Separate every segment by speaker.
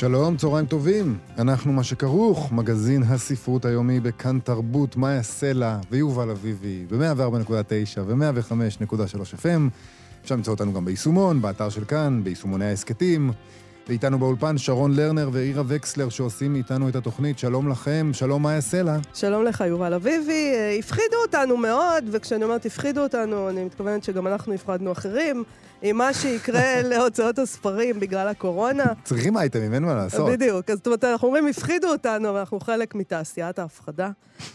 Speaker 1: שלום, צהריים טובים. אנחנו מה שכרוך, מגזין הספרות היומי בכאן תרבות, מאיה סלע ויובל אביבי, ב-104.9 ו-105.3 FM. אפשר למצוא אותנו גם ביישומון, באתר של כאן, ביישומוני ההסכתים. ואיתנו באולפן שרון לרנר ואירה וקסלר שעושים איתנו את התוכנית. שלום לכם, שלום מאיה סלע.
Speaker 2: שלום לך, יובל אביבי. אה, הפחידו אותנו מאוד, וכשאני אומרת הפחידו אותנו, אני מתכוונת שגם אנחנו הפחדנו אחרים. עם מה שיקרה להוצאות הספרים בגלל הקורונה.
Speaker 1: צריכים אייטמים, אין מה לעשות.
Speaker 2: בדיוק. אז זאת אומרת, אנחנו אומרים, הפחידו אותנו, אבל אנחנו חלק מתעשיית ההפחדה.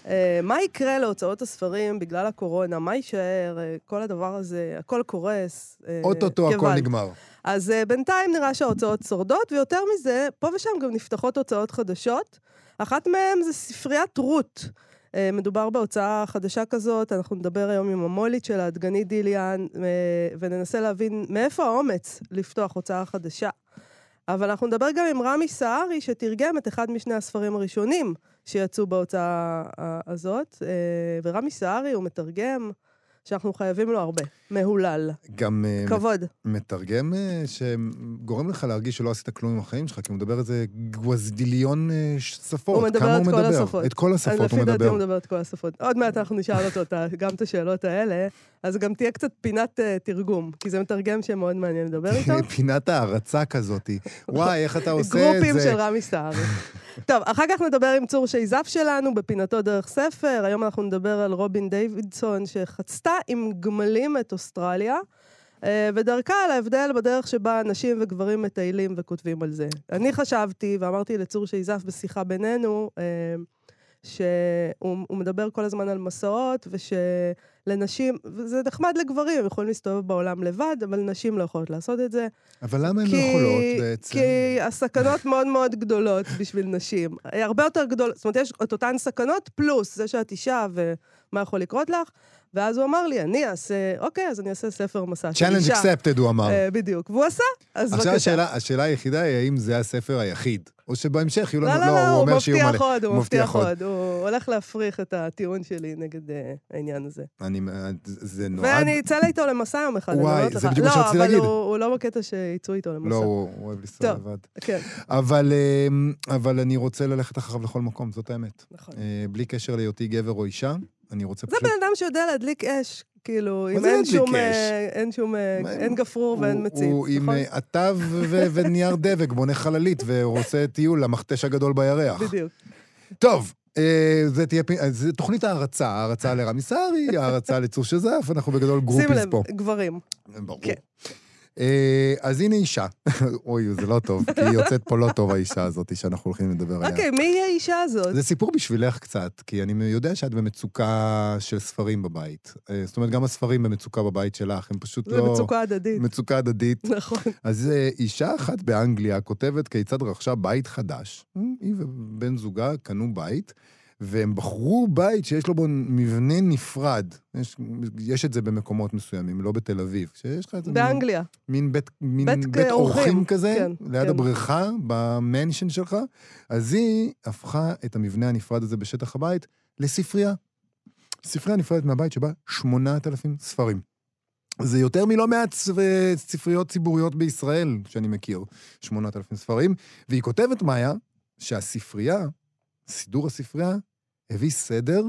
Speaker 2: אה, מה יקרה להוצאות הספרים בגלל הקורונה? מה יישאר? אה, כל הדבר הזה, הכל קורס.
Speaker 1: אוטוטו הכל נגמר.
Speaker 2: אז בינתיים נראה שההוצאות שורדות, ויותר מזה, פה ושם גם נפתחות הוצאות חדשות. אחת מהן זה ספריית רות. Uh, מדובר בהוצאה חדשה כזאת, אנחנו נדבר היום עם המולית שלה, דגנית דיליאן, uh, וננסה להבין מאיפה האומץ לפתוח הוצאה חדשה. אבל אנחנו נדבר גם עם רמי סהרי, שתרגם את אחד משני הספרים הראשונים שיצאו בהוצאה הזאת. ורמי סהרי הוא מתרגם שאנחנו חייבים לו הרבה. מהולל.
Speaker 1: גם...
Speaker 2: אה, כבוד.
Speaker 1: מתרגם אה, שגורם לך להרגיש שלא עשית כלום עם החיים שלך, כי הוא מדבר איזה גווזדיליון אה, שפות.
Speaker 2: הוא מדבר את כל השפות.
Speaker 1: את כל השפות הוא מדבר.
Speaker 2: לפי דעתי הוא מדבר את כל השפות. עוד מעט אנחנו נשאל אותו גם את השאלות האלה, אז גם תהיה קצת פינת תרגום, כי זה מתרגם שמאוד מעניין לדבר איתו.
Speaker 1: פינת הערצה כזאת. וואי, איך אתה עושה את
Speaker 2: זה? גרופים של רמי סהרי. טוב, אחר כך נדבר עם צור שייזף שלנו בפינתו דרך ספר. היום אנחנו נדבר על רובין דיווידסון, שחצתה עם גמלים את אוסטרליה, אה, ודרכה על ההבדל בדרך שבה נשים וגברים מטיילים וכותבים על זה. אני חשבתי, ואמרתי לצור שייזף בשיחה בינינו, אה, שהוא מדבר כל הזמן על מסעות, ושלנשים, וזה נחמד לגברים, הם יכולים להסתובב בעולם לבד, אבל נשים לא יכולות לעשות את זה.
Speaker 1: אבל למה הן לא יכולות בעצם?
Speaker 2: כי הסכנות מאוד מאוד גדולות בשביל נשים. הרבה יותר גדולות, זאת אומרת, יש את אותן סכנות, פלוס זה שאת אישה ומה יכול לקרות לך. ואז הוא אמר לי, אני אעשה, אוקיי, אז אני אעשה ספר מסע
Speaker 1: של אישה. Challenge accepted, הוא אמר. Uh,
Speaker 2: בדיוק, והוא עשה, אז
Speaker 1: בבקשה. עכשיו השאלה, השאלה היחידה היא, האם זה הספר היחיד? או שבהמשך יהיו
Speaker 2: לנו... לא, לא, לא, הוא מבטיח עוד, הוא מבטיח עוד. הוא הולך להפריך את הטיעון שלי נגד אה, העניין הזה.
Speaker 1: אני... זה נועד...
Speaker 2: ואני אצא איתו למסע יום אחד,
Speaker 1: וואי, זה בדיוק מה שרציתי להגיד.
Speaker 2: לא, אבל הוא לא בקטע שיצאו איתו למסע.
Speaker 1: לא, הוא אוהב לנסוע לבד. כן. אמ, אבל אני רוצה ללכת אחריו לכל מקום, זאת האמת. נכון. אה, בלי קשר להיותי גבר או אישה, אני רוצה
Speaker 2: פשוט... זה בן אדם שיודע להדליק אש, כאילו, אם אין שום, אה, אין שום, אין גפרור ואין מצית,
Speaker 1: הוא עם נכון? עטב ונייר דבק, בונה חללית ועושה טיול למכתש הגדול בירח.
Speaker 2: בדיוק.
Speaker 1: טוב, אה, זה תהיה, זה תוכנית הערצה, הערצה לרמי סארי, הערצה לצור שזף, אנחנו בגדול groupies פה.
Speaker 2: שים לב, גברים.
Speaker 1: ברור. אה, אז הנה אישה. אוי, זה לא טוב, כי היא יוצאת פה לא טוב, האישה הזאת שאנחנו הולכים לדבר עליה.
Speaker 2: אוקיי, מי היא האישה הזאת?
Speaker 1: זה סיפור בשבילך קצת, כי אני יודע שאת במצוקה של ספרים בבית. אה, זאת אומרת, גם הספרים במצוקה בבית שלך, הם פשוט לא...
Speaker 2: זה מצוקה הדדית.
Speaker 1: מצוקה הדדית.
Speaker 2: נכון.
Speaker 1: אז אה, אישה אחת באנגליה כותבת כיצד רכשה בית חדש. היא ובן זוגה קנו בית. והם בחרו בית שיש לו בו מבנה נפרד. יש, יש את זה במקומות מסוימים, לא בתל אביב. שיש לך את זה...
Speaker 2: באנגליה.
Speaker 1: מין, מין בית, מין בית, בית אורחים כזה, כן, ליד כן. הבריכה, במנשן שלך. אז היא הפכה את המבנה הנפרד הזה בשטח הבית לספרייה. ספרייה נפרדת מהבית שבה 8,000 ספרים. זה יותר מלא מעט ספריות ציבוריות בישראל שאני מכיר, 8,000 ספרים. והיא כותבת, מאיה, שהספרייה סידור הספרייה הביא סדר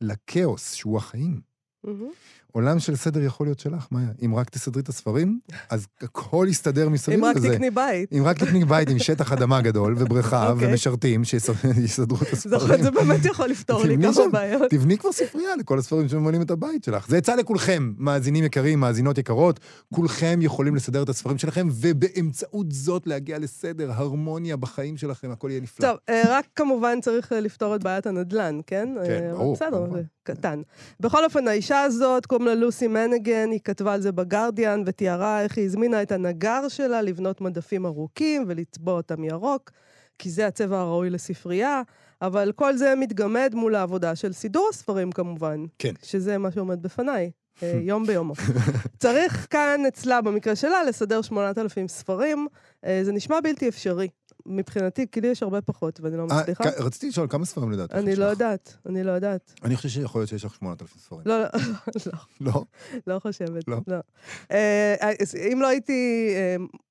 Speaker 1: לכאוס, שהוא החיים. Mm-hmm. עולם של סדר יכול להיות שלך, מאיה. אם רק תסדרי את הספרים, אז הכל יסתדר מסביב
Speaker 2: לזה. אם רק תקני בית.
Speaker 1: אם רק תקני בית עם שטח אדמה גדול, ובריכה. אוקיי. ומשרתים שיסדרו את הספרים.
Speaker 2: זה באמת יכול לפתור לי כמה בעיות.
Speaker 1: תבני כבר ספרייה לכל הספרים שממלאים את הבית שלך. זה יצא לכולכם, מאזינים יקרים, מאזינות יקרות. כולכם יכולים לסדר את הספרים שלכם, ובאמצעות זאת להגיע לסדר, הרמוניה בחיים שלכם, הכל יהיה נפלא.
Speaker 2: טוב, אה, רק כמובן צריך לפתור את בעיית הנדל"ן, כן?
Speaker 1: כן, אה, ברור. בסדר,
Speaker 2: קטן. בכל אופן, האישה הזאת, קוראים לה לוסי מנגן, היא כתבה על זה בגרדיאן ותיארה איך היא הזמינה את הנגר שלה לבנות מדפים ארוכים ולצבוע אותם ירוק, כי זה הצבע הראוי לספרייה, אבל כל זה מתגמד מול העבודה של סידור הספרים כמובן.
Speaker 1: כן.
Speaker 2: שזה מה שעומד בפניי. אה, יום ביומו. צריך כאן אצלה, במקרה שלה, לסדר 8,000 ספרים. אה, זה נשמע בלתי אפשרי. מבחינתי, כי לי יש הרבה פחות, ואני לא
Speaker 1: אה,
Speaker 2: מצליחה.
Speaker 1: רציתי לשאול, כמה ספרים לדעת?
Speaker 2: אני לא יודעת, אני לא יודעת.
Speaker 1: אני חושב שיכול להיות שיש לך 8,000 ספרים.
Speaker 2: לא, לא, לא.
Speaker 1: לא?
Speaker 2: לא חושבת.
Speaker 1: לא?
Speaker 2: לא. אה, אם לא הייתי,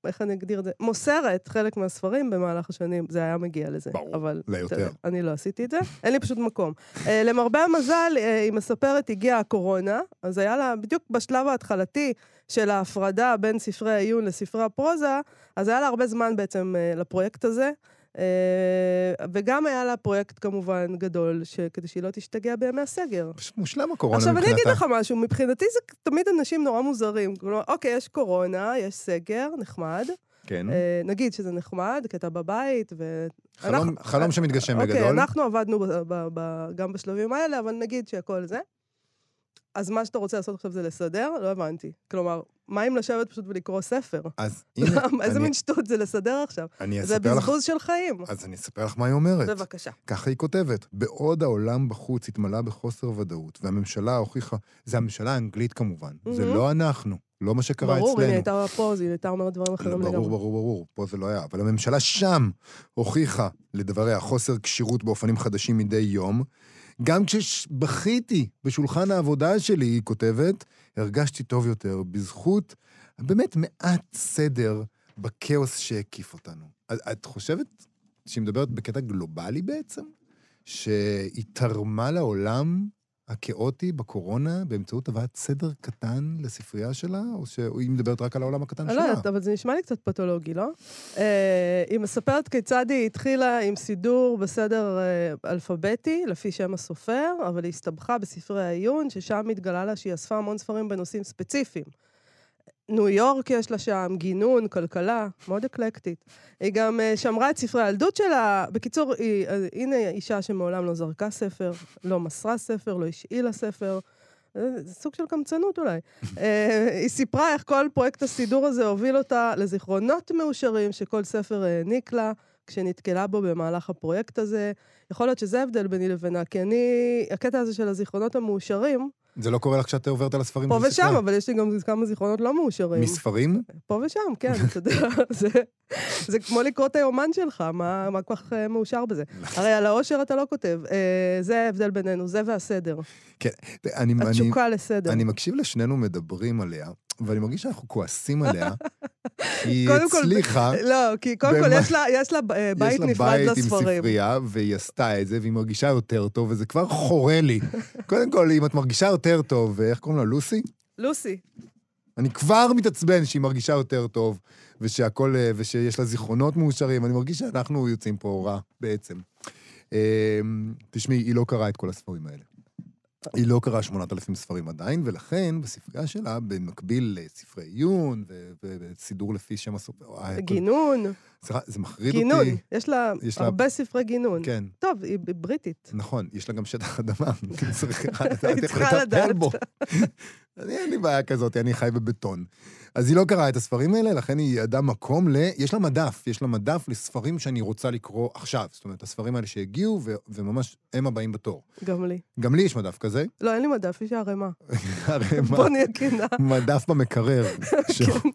Speaker 2: איך אני אגדיר את זה? מוסרת חלק מהספרים במהלך השנים, זה היה מגיע לזה.
Speaker 1: ברור, ליותר.
Speaker 2: אני לא עשיתי את זה, אין לי פשוט מקום. למרבה המזל, היא מספרת, הגיעה הקורונה, אז היה לה, בדיוק בשלב ההתחלתי של ההפרדה בין ספרי העיון לספרי הפרוזה, אז היה לה הרבה זמן בעצם לפרויקט הזה. וגם היה לה פרויקט כמובן גדול, כדי שהיא לא תשתגע בימי הסגר.
Speaker 1: מושלם הקורונה מבחינתה.
Speaker 2: עכשיו, אני אגיד לך משהו, מבחינתי זה תמיד אנשים נורא מוזרים. כלומר, אוקיי, יש קורונה, יש סגר, נחמד.
Speaker 1: כן.
Speaker 2: נגיד שזה נחמד, כי אתה בבית, ו...
Speaker 1: חלום, חלום שמתגשם בגדול.
Speaker 2: אוקיי, אנחנו עבדנו ב, ב, ב, גם בשלבים האלה, אבל נגיד שהכל זה. אז מה שאתה רוצה לעשות עכשיו זה לסדר? לא הבנתי. כלומר, מה אם לשבת פשוט ולקרוא ספר?
Speaker 1: אז הנה...
Speaker 2: איזה אני... מין שטות זה לסדר עכשיו?
Speaker 1: אני
Speaker 2: אספר לך... זה בזבוז של חיים.
Speaker 1: אז אני אספר לך מה היא אומרת.
Speaker 2: בבקשה.
Speaker 1: ככה היא כותבת. בעוד העולם בחוץ התמלא בחוסר ודאות, והממשלה הוכיחה... זה הממשלה האנגלית כמובן, mm-hmm. זה לא אנחנו. לא מה שקרה
Speaker 2: ברור,
Speaker 1: אצלנו.
Speaker 2: ברור, היא הייתה פה, היא הייתה אומרת דברים אחרים
Speaker 1: לגמרי. ברור, ברור, ברור, פה זה לא היה. אבל הממשלה שם הוכיחה, לדבריה, חוסר כשירות באופנים חדשים מדי יום. גם כשבכיתי בשולחן העבודה שלי, היא כותבת, הרגשתי טוב יותר, בזכות באמת מעט סדר בכאוס שהקיף אותנו. את חושבת שהיא מדברת בקטע גלובלי בעצם? שהיא תרמה לעולם הכאוטי בקורונה באמצעות הבאת סדר קטן לספרייה שלה, או שהיא מדברת רק על העולם הקטן שלה?
Speaker 2: אני לא יודעת, אבל זה נשמע לי קצת פתולוגי, לא? אה, היא מספרת כיצד היא התחילה עם סידור בסדר אה, אלפביתי, לפי שם הסופר, אבל היא הסתבכה בספרי העיון, ששם התגלה לה שהיא אספה המון ספרים בנושאים ספציפיים. ניו יורק יש לה שם, גינון, כלכלה, מאוד אקלקטית. היא גם uh, שמרה את ספרי הילדות שלה. בקיצור, היא, uh, הנה אישה שמעולם לא זרקה ספר, לא מסרה ספר, לא השאילה ספר. זה סוג של קמצנות אולי. היא סיפרה איך כל פרויקט הסידור הזה הוביל אותה לזיכרונות מאושרים שכל ספר העניק לה. כשנתקלה בו במהלך הפרויקט הזה. יכול להיות שזה ההבדל ביני לבינה, כי אני, הקטע הזה של הזיכרונות המאושרים,
Speaker 1: זה לא קורה לך כשאת עוברת על הספרים
Speaker 2: פה ושם, אבל יש לי גם כמה זיכרונות לא מאושרים.
Speaker 1: מספרים?
Speaker 2: פה ושם, כן, אתה יודע, זה, זה כמו לקרוא את היומן שלך, מה, מה כל כך uh, מאושר בזה? הרי על האושר אתה לא כותב. Uh, זה ההבדל בינינו, זה והסדר.
Speaker 1: כן, אני...
Speaker 2: התשוקה לסדר.
Speaker 1: אני מקשיב לשנינו מדברים עליה, ואני מרגיש שאנחנו כועסים עליה. היא הצליחה...
Speaker 2: כל, לא, כי קודם כל יש לה, יש לה בית נפרד לספרים. יש לה בית עם
Speaker 1: ספרייה, והיא עשתה את זה, והיא מרגישה יותר טוב, וזה כבר חורה לי. קודם כל, אם את מרגישה יותר טוב, איך קוראים לה? לוסי?
Speaker 2: לוסי.
Speaker 1: אני כבר מתעצבן שהיא מרגישה יותר טוב, ושהכול, ושיש לה זיכרונות מאושרים, אני מרגיש שאנחנו יוצאים פה רע, בעצם. תשמעי, היא לא קראה את כל הספרים האלה. היא לא קראה 8,000 ספרים עדיין, ולכן בספרייה שלה, במקביל לספרי עיון וסידור לפי שם הסופר...
Speaker 2: גינון.
Speaker 1: זה, זה מחריד
Speaker 2: גינון.
Speaker 1: אותי.
Speaker 2: גינון, יש לה יש הרבה לה... ספרי גינון.
Speaker 1: כן.
Speaker 2: טוב, היא בריטית.
Speaker 1: נכון, יש לה גם שטח אדמה.
Speaker 2: היא צריכה לדעת.
Speaker 1: אני, אין לי בעיה כזאת, אני חי בבטון. אז היא לא קראה את הספרים האלה, לכן היא ידעה מקום ל... יש לה מדף, יש לה מדף לספרים שאני רוצה לקרוא עכשיו. זאת אומרת, הספרים האלה שהגיעו, ו... וממש הם הבאים בתור.
Speaker 2: גם לי.
Speaker 1: גם לי יש מדף כזה.
Speaker 2: לא, אין לי מדף, יש ערימה.
Speaker 1: ערימה.
Speaker 2: בוא נהיה כנה.
Speaker 1: מדף במקרר. כן.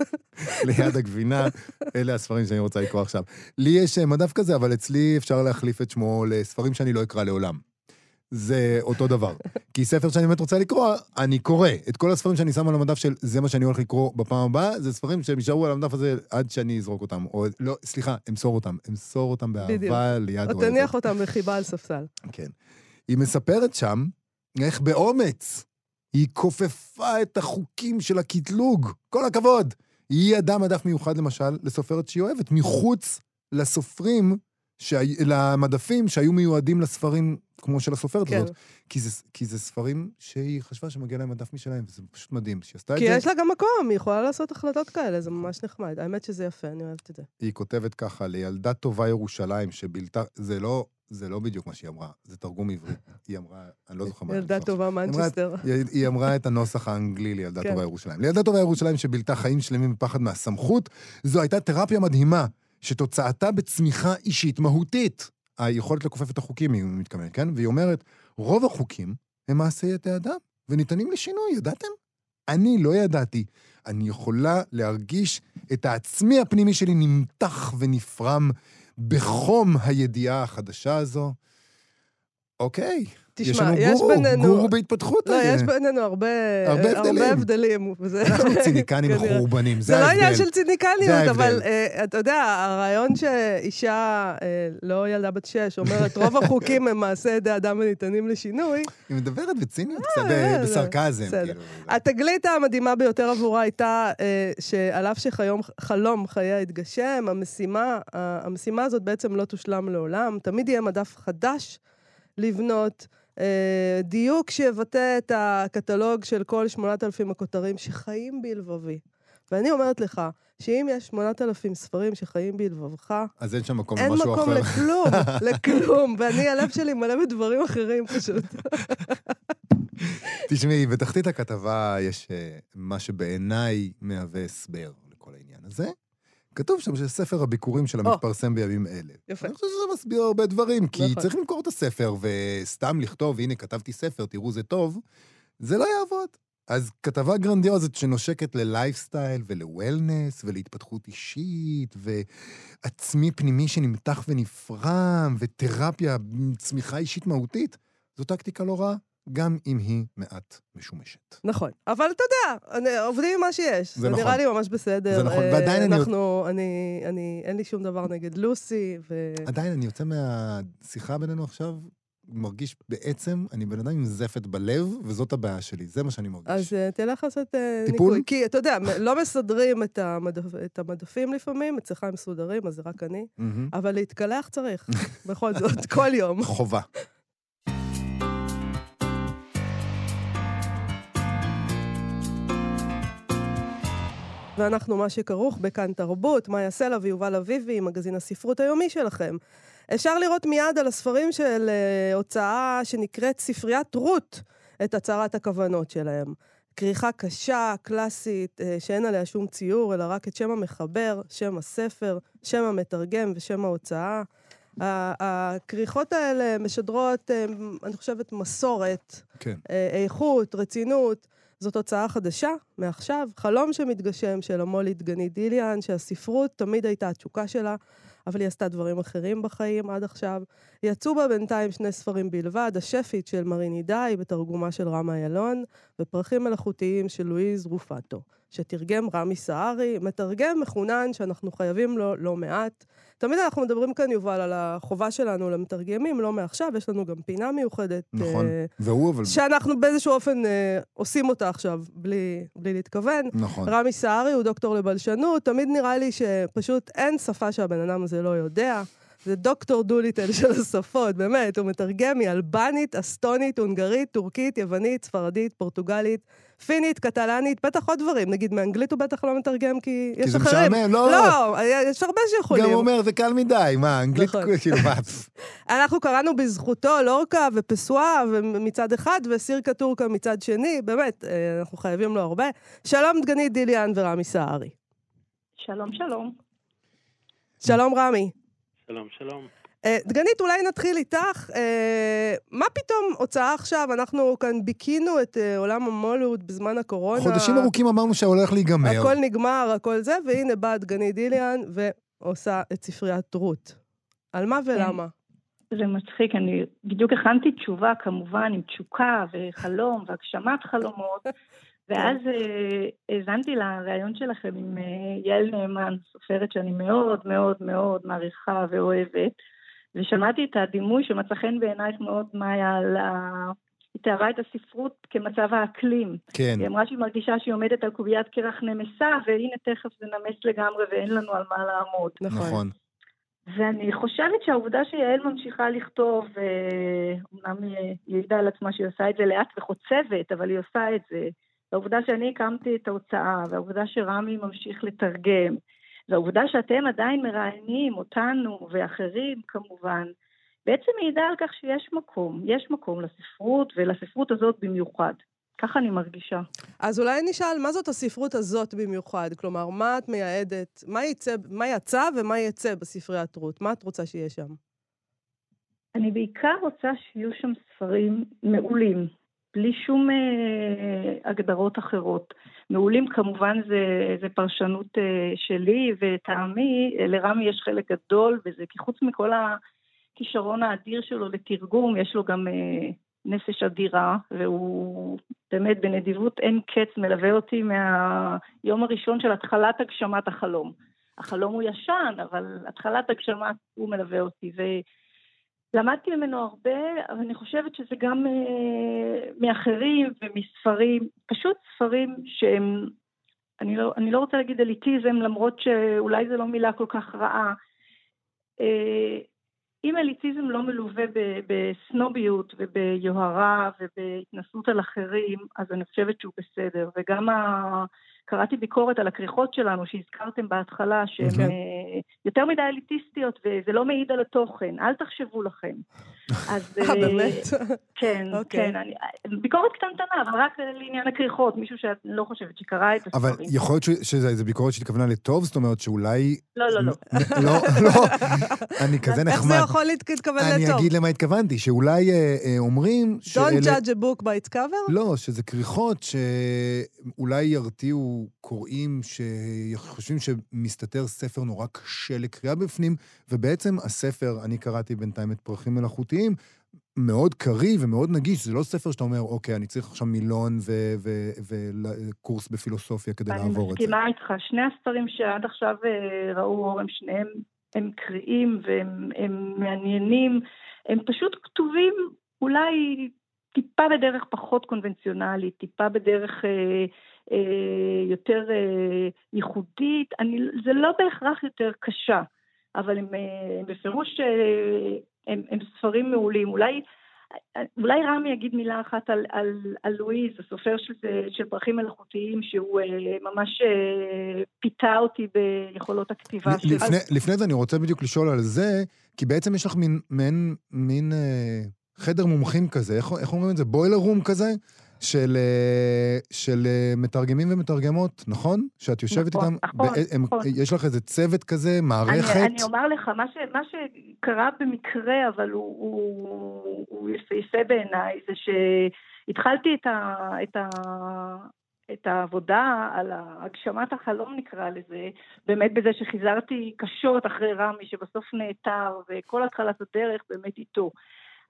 Speaker 1: ליד הגבינה, אלה הספרים שאני רוצה לקרוא עכשיו. לי יש אה, מדף כזה, אבל אצלי אפשר להחליף את שמו לספרים שאני לא אקרא לעולם. זה אותו דבר. כי ספר שאני באמת רוצה לקרוא, אני קורא. את כל הספרים שאני שם על המדף של זה מה שאני הולך לקרוא בפעם הבאה, זה ספרים שהם יישארו על המדף הזה עד שאני אזרוק אותם. או לא, סליחה, אמסור אותם. אמסור אותם באהבה ליד
Speaker 2: אוהבת. או תניח אותם בחיבה על ספסל.
Speaker 1: כן. היא מספרת שם איך באומץ היא כופפה את החוקים של הקטלוג. כל הכבוד. היא ידעה מדף מיוחד, למשל, לסופרת שהיא אוהבת, מחוץ לסופרים, שהי... למדפים שהיו מיועדים לספרים כמו של הסופרת כן. הזאת. כי זה, כי זה ספרים שהיא חשבה שמגיע להם מדף משלהם, וזה פשוט מדהים שהיא עשתה את זה.
Speaker 2: כי יש לה גם מקום, היא יכולה לעשות החלטות כאלה, זה ממש נחמד. האמת שזה יפה, אני אוהבת את זה.
Speaker 1: היא כותבת ככה, לילדה טובה ירושלים שבילתה, זה לא... זה לא בדיוק מה שהיא אמרה, זה תרגום עברי. היא אמרה, אני לא זוכר מה...
Speaker 2: ילדה טובה מנצ'סטר.
Speaker 1: היא אמרה את הנוסח האנגלי לילדה כן. טובה ירושלים. לילדה טובה ירושלים שבילתה חיים שלמים בפחד מהסמכות, זו הייתה תרפיה מדהימה. שתוצאתה בצמיחה אישית מהותית. היכולת לכופף את החוקים, היא מתכוונת, כן? והיא אומרת, רוב החוקים הם מעשי ידי אדם, וניתנים לשינוי, ידעתם? אני לא ידעתי. אני יכולה להרגיש את העצמי הפנימי שלי נמתח ונפרם בחום הידיעה החדשה הזו. אוקיי,
Speaker 2: תשמע, יש גורו, בינינו...
Speaker 1: גורו בהתפתחות.
Speaker 2: לא, יש בינינו הרבה, הרבה הבדלים. הרבה הבדלים.
Speaker 1: אנחנו ציניקנים מחורבנים, זה ההבדל.
Speaker 2: זה לא עניין של ציניקניות, אבל uh, אתה יודע, הרעיון שאישה, uh, לא ילדה בת שש, אומרת, רוב החוקים הם מעשה ידי אדם וניתנים לשינוי.
Speaker 1: היא מדברת בציניות קצת, בסרקזם. כאילו.
Speaker 2: התגלית המדהימה ביותר עבורה הייתה שעל אף שחלום חייה התגשם, המשימה, המשימה הזאת בעצם לא תושלם לעולם, תמיד יהיה מדף חדש לבנות. אה, דיוק שיבטא את הקטלוג של כל 8,000 הכותרים שחיים בלבבי. ואני אומרת לך, שאם יש 8,000 ספרים שחיים בלבבך,
Speaker 1: אז אין שם מקום למשהו אחר. אין
Speaker 2: מקום לכלום, לכלום. ואני, הלב שלי מלא בדברים אחרים פשוט.
Speaker 1: תשמעי, בתחתית הכתבה יש uh, מה שבעיניי מהווה הסבר לכל העניין הזה. כתוב שם שספר הביקורים שלה מתפרסם בימים אלה.
Speaker 2: יפה.
Speaker 1: אני חושב שזה מסביר הרבה דברים, כי נכון. צריך למכור את הספר, וסתם לכתוב, הנה, כתבתי ספר, תראו, זה טוב, זה לא יעבוד. אז כתבה גרנדיוזית שנושקת ללייפסטייל ולוולנס ולהתפתחות אישית ועצמי פנימי שנמתח ונפרם ותרפיה, צמיחה אישית מהותית, זו טקטיקה לא רעה. גם אם היא מעט משומשת.
Speaker 2: נכון. אבל אתה יודע, עובדים עם מה שיש. זה, נכון. נראה לי ממש בסדר.
Speaker 1: זה נכון, ועדיין
Speaker 2: אנחנו, אני... אני, אני, אין לי שום דבר נגד לוסי, ו...
Speaker 1: עדיין, אני יוצא מהשיחה בינינו עכשיו, מרגיש בעצם, אני בן אדם עם זפת בלב, וזאת הבעיה שלי, זה מה שאני מרגיש.
Speaker 2: אז uh, תלך לעשות טיפול? ניקוי. כי אתה יודע, לא מסדרים את, המדפ, את המדפים לפעמים, אצלך הם מסודרים, אז זה רק אני. אבל להתקלח צריך, בכל זאת, כל יום.
Speaker 1: חובה.
Speaker 2: ואנחנו מה שכרוך בכאן תרבות, מאיה סלע ויובל אביבי, מגזין הספרות היומי שלכם. אפשר לראות מיד על הספרים של uh, הוצאה שנקראת ספריית רות, את הצהרת הכוונות שלהם. כריכה קשה, קלאסית, uh, שאין עליה שום ציור, אלא רק את שם המחבר, שם הספר, שם המתרגם ושם ההוצאה. הכריכות האלה משדרות, uh, אני חושבת, מסורת,
Speaker 1: כן.
Speaker 2: איכות, רצינות. זאת הוצאה חדשה, מעכשיו, חלום שמתגשם של המולית דגנית דיליאן, שהספרות תמיד הייתה התשוקה שלה, אבל היא עשתה דברים אחרים בחיים עד עכשיו. יצאו בה בינתיים שני ספרים בלבד, השפית של מריני די, בתרגומה של רמה ילון, ופרחים מלאכותיים של לואיז רופטו, שתרגם רמי סהרי, מתרגם מחונן שאנחנו חייבים לו לא מעט. תמיד אנחנו מדברים כאן, יובל, על החובה שלנו למתרגמים, לא מעכשיו, יש לנו גם פינה מיוחדת.
Speaker 1: נכון, uh, והוא אבל...
Speaker 2: שאנחנו באיזשהו אופן uh, עושים אותה עכשיו, בלי, בלי להתכוון.
Speaker 1: נכון.
Speaker 2: רמי סהרי הוא דוקטור לבלשנות, תמיד נראה לי שפשוט אין שפה שהבן אדם הזה לא יודע. זה דוקטור דוליטל של השפות, באמת, הוא מתרגם מאלבנית, אסטונית, הונגרית, טורקית, יוונית, ספרדית, פורטוגלית, פינית, קטלנית, בטח עוד דברים. נגיד, מאנגלית הוא בטח לא מתרגם, כי יש אחרים.
Speaker 1: כי זה משעמם, לא.
Speaker 2: לא, יש הרבה שיכולים.
Speaker 1: גם הוא אומר, זה קל מדי, מה, אנגלית, נכון. כאילו, מה?
Speaker 2: אנחנו קראנו בזכותו לורקה ופסואה מצד אחד, וסירקה טורקה מצד שני, באמת, אה, אנחנו חייבים לו הרבה. שלום דגנית דיליאן ורמי סהרי.
Speaker 3: שלום, שלום.
Speaker 2: שלום, רמי.
Speaker 4: שלום, שלום.
Speaker 2: אה, דגנית, אולי נתחיל איתך. אה, מה פתאום הוצאה עכשיו? אנחנו כאן ביקינו את אה, עולם המולוד בזמן הקורונה.
Speaker 1: חודשים ארוכים אמרנו שהולך להיגמר.
Speaker 2: הכל נגמר, הכל זה, והנה באה דגנית דיליאן ועושה את ספריית רות. על מה ולמה?
Speaker 3: זה מצחיק, אני בדיוק הכנתי תשובה, כמובן, עם תשוקה וחלום והגשמת חלומות, ואז האזנתי לראיון שלכם עם יעל נאמן, סופרת שאני מאוד מאוד מאוד מעריכה ואוהבת. ושמעתי את הדימוי שמצא חן בעינייך מאוד, מאיה, על ה... היא תיארה את הספרות כמצב האקלים.
Speaker 1: כן.
Speaker 3: היא אמרה שהיא מרגישה שהיא עומדת על קוביית קרח נמסה, והנה תכף זה נמס לגמרי ואין לנו על מה לעמוד.
Speaker 1: נכון. נכון.
Speaker 3: ואני חושבת שהעובדה שיעל ממשיכה לכתוב, אומנם היא העידה על עצמה שהיא עושה את זה לאט וחוצבת, אבל היא עושה את זה. והעובדה שאני הקמתי את ההוצאה, והעובדה שרמי ממשיך לתרגם, והעובדה שאתם עדיין מראיינים אותנו ואחרים כמובן, בעצם מעידה על כך שיש מקום, יש מקום לספרות ולספרות הזאת במיוחד. ככה אני מרגישה.
Speaker 2: אז אולי נשאל, מה זאת הספרות הזאת במיוחד? כלומר, מה את מייעדת, מה יצא, מה יצא ומה יצא בספריית רות? מה את רוצה שיהיה שם?
Speaker 3: אני בעיקר רוצה שיהיו שם ספרים מעולים, בלי שום אה, הגדרות אחרות. מעולים כמובן זה, זה פרשנות אה, שלי וטעמי, לרמי יש חלק גדול בזה, כי חוץ מכל הכישרון האדיר שלו לתרגום, יש לו גם אה, נפש אדירה, והוא באמת בנדיבות אין קץ מלווה אותי מהיום הראשון של התחלת הגשמת החלום. החלום הוא ישן, אבל התחלת הגשמה הוא מלווה אותי. ולמדתי ממנו הרבה, אבל אני חושבת שזה גם uh, מאחרים ומספרים, פשוט ספרים שהם, אני לא, אני לא רוצה להגיד אליטיזם, למרות שאולי זו לא מילה כל כך רעה. Uh, אם אליטיזם לא מלווה בסנוביות וביוהרה ובהתנסות על אחרים, אז אני חושבת שהוא בסדר. וגם ה... קראתי ביקורת על הכריכות שלנו שהזכרתם בהתחלה, שהן. אה, יותר מדי אליטיסטיות, וזה לא מעיד על התוכן, אל תחשבו לכם.
Speaker 2: אז... אה, באמת?
Speaker 3: כן, okay. אוקיי. כן. אני, ביקורת קטנטנה, אבל רק לעניין הכריכות, מישהו שאני לא חושבת שקרא את הספרים.
Speaker 1: אבל יכול להיות שזו ביקורת שהתכוונה לטוב? זאת אומרת שאולי...
Speaker 3: לא, לא, לא.
Speaker 1: לא, לא. אני כזה נחמד. איך
Speaker 2: זה יכול להתכוון לטוב?
Speaker 1: אני אגיד למה התכוונתי, שאולי אה, אומרים...
Speaker 2: Don't judge a book by its cover?
Speaker 1: לא, שזה כריכות שאולי ירתיעו קוראים שחושבים שמסתתר ספר נורא קשה לקריאה בפנים, ובעצם הספר, אני קראתי בינתיים את פרחים מלאכותיים, מאוד קריא ומאוד נגיש, זה לא ספר שאתה אומר, אוקיי, אני צריך עכשיו מילון וקורס בפילוסופיה כדי לעבור את זה.
Speaker 3: אני מסכימה איתך. שני הספרים שעד עכשיו אה, ראו אור, הם שניהם, הם קריאים והם מעניינים. הם פשוט כתובים אולי טיפה בדרך פחות קונבנציונלית, טיפה בדרך אה, יותר אה, ייחודית, אני, זה לא בהכרח יותר קשה, אבל הם, אה, הם בפירוש, אה, הם, הם ספרים מעולים. אולי, אולי רמי יגיד מילה אחת על, על, על לואיז, הסופר של, של פרחים מלאכותיים, שהוא אה, ממש אה, פיתה אותי ביכולות הכתיבה
Speaker 1: שלו. לפני, אז... לפני זה אני רוצה בדיוק לשאול על זה, כי בעצם יש לך מין, מין, מין אה, חדר מומחים כזה, איך, איך אומרים את זה? בוילר רום כזה? של, אה, של אה, מתרגמים ומתרגמות, נכון? שאת יושבת
Speaker 3: נכון,
Speaker 1: איתם?
Speaker 3: נכון,
Speaker 1: הם,
Speaker 3: נכון.
Speaker 1: יש לך איזה צוות כזה, מערכת?
Speaker 3: אני, אני אומר לך, מה, ש, מה שקרה במקרה, אבל הוא, הוא, הוא יפהפה בעיניי, זה שהתחלתי את, ה, את, ה, את העבודה על הגשמת החלום נקרא לזה, באמת בזה שחיזרתי קשות אחרי רמי, שבסוף נעתר, וכל התחלת הדרך באמת איתו.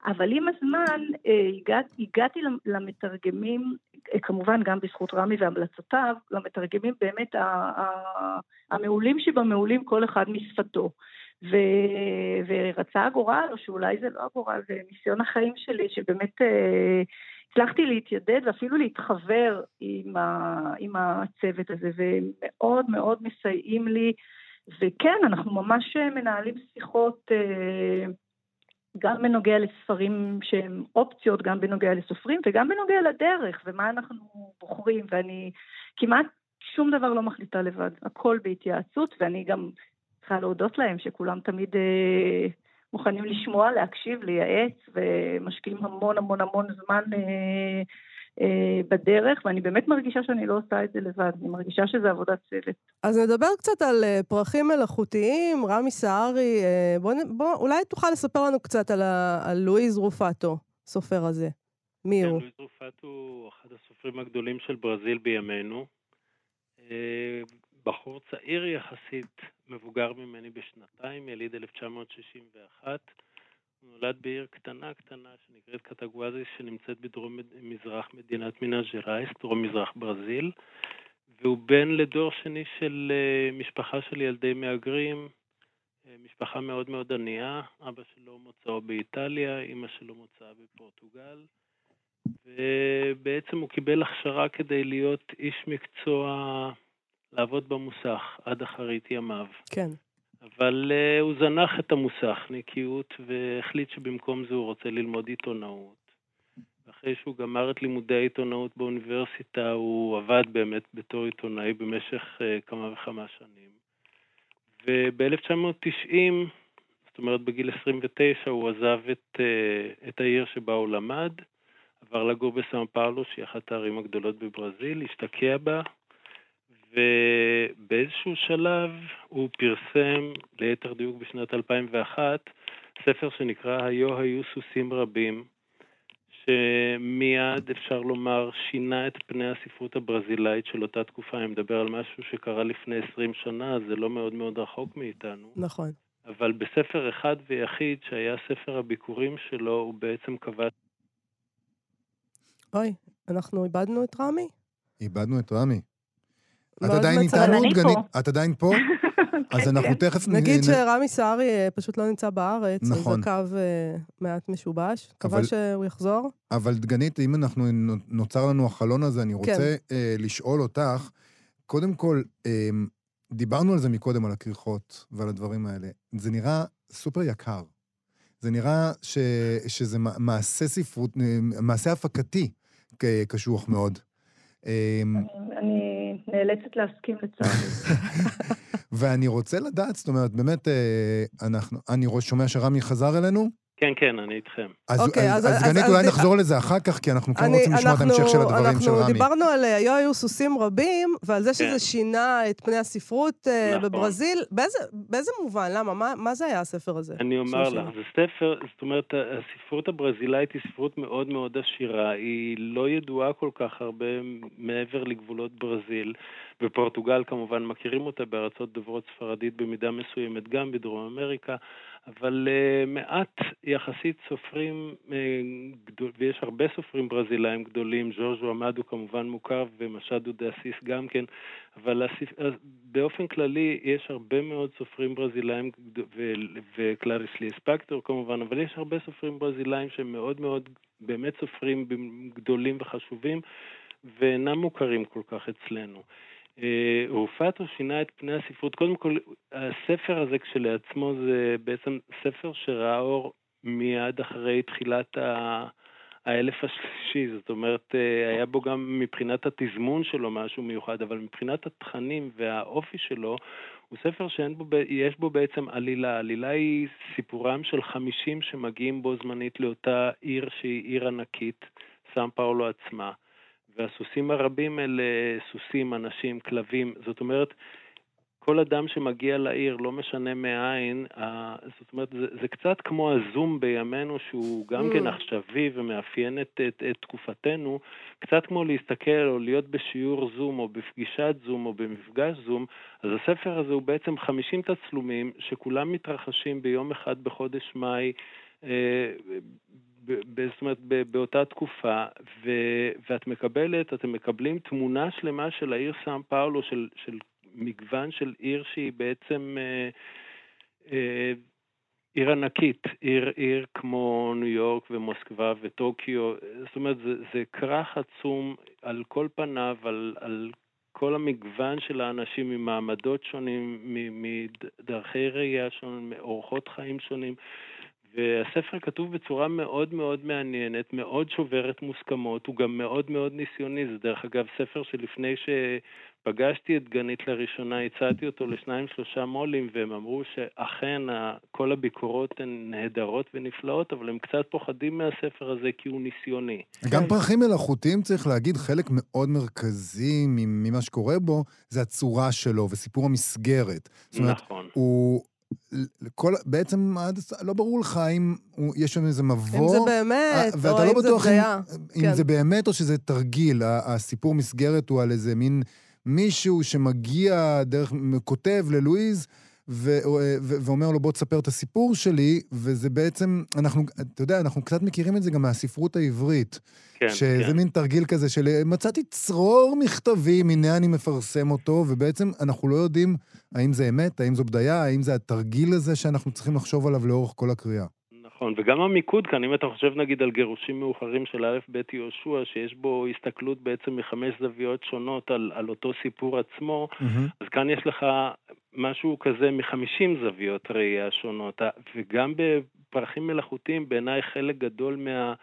Speaker 3: אבל עם הזמן אה, הגעת, הגעתי למתרגמים, אה, כמובן גם בזכות רמי והמלצותיו, למתרגמים באמת המעולים שבמעולים כל אחד משפתו. ו, ורצה הגורל, או שאולי זה לא הגורל, זה ניסיון החיים שלי, שבאמת אה, הצלחתי להתיידד ואפילו להתחבר עם, ה, עם הצוות הזה, ומאוד מאוד מסייעים לי. וכן, אנחנו ממש מנהלים שיחות אה, גם בנוגע לספרים שהם אופציות, גם בנוגע לסופרים וגם בנוגע לדרך ומה אנחנו בוחרים, ואני כמעט שום דבר לא מחליטה לבד, הכל בהתייעצות, ואני גם צריכה להודות להם שכולם תמיד אה, מוכנים לשמוע, להקשיב, לייעץ, ומשקיעים המון המון המון זמן אה, בדרך, ואני באמת מרגישה שאני לא עושה את זה לבד, אני מרגישה שזה עבודת צוות.
Speaker 2: אז נדבר קצת על אה, פרחים מלאכותיים, רמי סהרי, אה, בוא, בוא, אולי תוכל לספר לנו קצת על, ה, על לואיז רופטו, סופר הזה. מי
Speaker 4: כן,
Speaker 2: הוא?
Speaker 4: לואיז רופטו הוא אחד הסופרים הגדולים של ברזיל בימינו. בחור צעיר יחסית, מבוגר ממני בשנתיים, יליד 1961. נולד בעיר קטנה קטנה שנקראת קטגואזס, שנמצאת בדרום מזרח מדינת מינס ג'רייס, דרום מזרח ברזיל, והוא בן לדור שני של אה, משפחה של ילדי מהגרים, אה, משפחה מאוד מאוד ענייה, אבא שלו מוצאו באיטליה, אימא שלו מוצאה בפורטוגל, ובעצם הוא קיבל הכשרה כדי להיות איש מקצוע, לעבוד במוסך עד אחרית ימיו.
Speaker 2: כן.
Speaker 4: אבל uh, הוא זנח את המוסכניקיות והחליט שבמקום זה הוא רוצה ללמוד עיתונאות. אחרי שהוא גמר את לימודי העיתונאות באוניברסיטה, הוא עבד באמת בתור עיתונאי במשך uh, כמה וכמה שנים. וב-1990, זאת אומרת בגיל 29, הוא עזב את, uh, את העיר שבה הוא למד, עבר לגור בסאו פאולו, שהיא אחת הערים הגדולות בברזיל, השתקע בה, ובאיזשהו שלב הוא פרסם, ליתר דיוק בשנת 2001, ספר שנקרא היו היו סוסים רבים, שמיד אפשר לומר שינה את פני הספרות הברזילאית של אותה תקופה. אני מדבר על משהו שקרה לפני 20 שנה, זה לא מאוד מאוד רחוק מאיתנו.
Speaker 2: נכון.
Speaker 4: אבל בספר אחד ויחיד, שהיה ספר הביקורים שלו, הוא בעצם קבע...
Speaker 2: אוי, אנחנו איבדנו את רמי?
Speaker 1: איבדנו את רמי. את עדיין איתנו, דגנית? את עדיין פה? אז כן, אנחנו כן. תכף...
Speaker 2: נגיד שרמי סהרי אה, פשוט לא נמצא בארץ, נכון. אז הקו אה, מעט משובש. מקווה שהוא יחזור.
Speaker 1: אבל דגנית, אם אנחנו, נוצר לנו החלון הזה, אני רוצה כן. uh, לשאול אותך, קודם כל, דיברנו על זה מקודם, על הכריכות ועל הדברים האלה. זה נראה סופר יקר. זה נראה ש, שזה מעשה ספרות, מעשה הפקתי קשוח מאוד.
Speaker 3: אמ, אני נאלצת להסכים לצערי.
Speaker 1: ואני רוצה לדעת, זאת אומרת, באמת, אה, אנחנו, אני שומע שרמי חזר אלינו?
Speaker 4: כן, כן, אני איתכם.
Speaker 1: אז, אוקיי, אז, אז, אז גנית, אולי נחזור לזה אחר כך, כי אנחנו כן רוצים לשמוע את ההמשך של הדברים של רמי.
Speaker 2: אנחנו דיברנו על היו היו סוסים רבים, ועל זה שזה כן. שינה את פני הספרות אה, נכון. בברזיל. באיזה, באיזה מובן? למה? מה, מה זה היה הספר הזה?
Speaker 4: אני אומר לך, זה ספר, זאת אומרת, הספרות הברזילאית היא ספרות מאוד מאוד עשירה. היא לא ידועה כל כך הרבה מעבר לגבולות ברזיל. בפורטוגל כמובן מכירים אותה בארצות דוברות ספרדית במידה מסוימת, גם בדרום אמריקה. אבל uh, מעט יחסית סופרים, uh, גדול, ויש הרבה סופרים ברזילאים גדולים, ז'וז'ו עמדו כמובן מוכר ומשדו אסיס גם כן, אבל הספ... באופן כללי יש הרבה מאוד סופרים ברזילאים ו... וקלריס ליספקטור כמובן, אבל יש הרבה סופרים ברזילאים שהם מאוד מאוד באמת סופרים גדולים וחשובים ואינם מוכרים כל כך אצלנו. אה, הופעת או שינה את פני הספרות. קודם כל, הספר הזה כשלעצמו זה בעצם ספר שראה אור מיד אחרי תחילת ה... האלף השלישי, זאת אומרת, אה, היה בו גם מבחינת התזמון שלו משהו מיוחד, אבל מבחינת התכנים והאופי שלו, הוא ספר שיש בו, בו בעצם עלילה. העלילה היא סיפורם של חמישים שמגיעים בו זמנית לאותה עיר שהיא עיר ענקית, סאם פאולו עצמה. והסוסים הרבים אלה סוסים, אנשים, כלבים. זאת אומרת, כל אדם שמגיע לעיר, לא משנה מאין, זאת אומרת, זה, זה קצת כמו הזום בימינו, שהוא גם כן mm. עכשווי ומאפיין את, את, את תקופתנו, קצת כמו להסתכל או להיות בשיעור זום או בפגישת זום או במפגש זום, אז הספר הזה הוא בעצם 50 תצלומים שכולם מתרחשים ביום אחד בחודש מאי. אה, זאת אומרת, באותה תקופה, ו, ואת מקבלת, אתם מקבלים תמונה שלמה של העיר סאם פאולו, של, של מגוון של עיר שהיא בעצם אה, אה, עיר ענקית, עיר, עיר כמו ניו יורק ומוסקבה וטוקיו, זאת אומרת, זה, זה כרך עצום על כל פניו, על, על כל המגוון של האנשים ממעמדות שונים, מדרכי ראייה שונים, מאורחות חיים שונים. והספר כתוב בצורה מאוד מאוד מעניינת, מאוד שוברת מוסכמות, הוא גם מאוד מאוד ניסיוני. זה דרך אגב ספר שלפני שפגשתי את גנית לראשונה, הצעתי אותו לשניים שלושה מו"לים, והם אמרו שאכן כל הביקורות הן נהדרות ונפלאות, אבל הם קצת פוחדים מהספר הזה כי הוא ניסיוני.
Speaker 1: גם פרחים מלאכותיים, צריך להגיד, חלק מאוד מרכזי ממה שקורה בו, זה הצורה שלו וסיפור המסגרת.
Speaker 4: זאת אומרת, נכון.
Speaker 1: הוא... כל, בעצם לא ברור לך אם יש שם איזה מבוא.
Speaker 2: אם זה באמת, אה, או לא אם זה בדיה.
Speaker 1: אם, כן. אם זה באמת או שזה תרגיל. הסיפור מסגרת הוא על איזה מין מישהו שמגיע דרך, כותב ללואיז, ו- ו- ואומר לו, בוא תספר את הסיפור שלי, וזה בעצם, אנחנו, אתה יודע, אנחנו קצת מכירים את זה גם מהספרות העברית. כן, שזה כן. מין תרגיל כזה של מצאתי צרור מכתבים, הנה אני מפרסם אותו, ובעצם אנחנו לא יודעים האם זה אמת, האם זו בדיה, האם זה התרגיל הזה שאנחנו צריכים לחשוב עליו לאורך כל הקריאה.
Speaker 4: נכון, וגם המיקוד כאן, אם אתה חושב נגיד על גירושים מאוחרים של א' ב' יהושע, שיש בו הסתכלות בעצם מחמש זוויות שונות על, על אותו סיפור עצמו, mm-hmm. אז כאן יש לך משהו כזה מחמישים זוויות ראייה שונות, וגם בפרחים מלאכותיים בעיניי חלק גדול מה...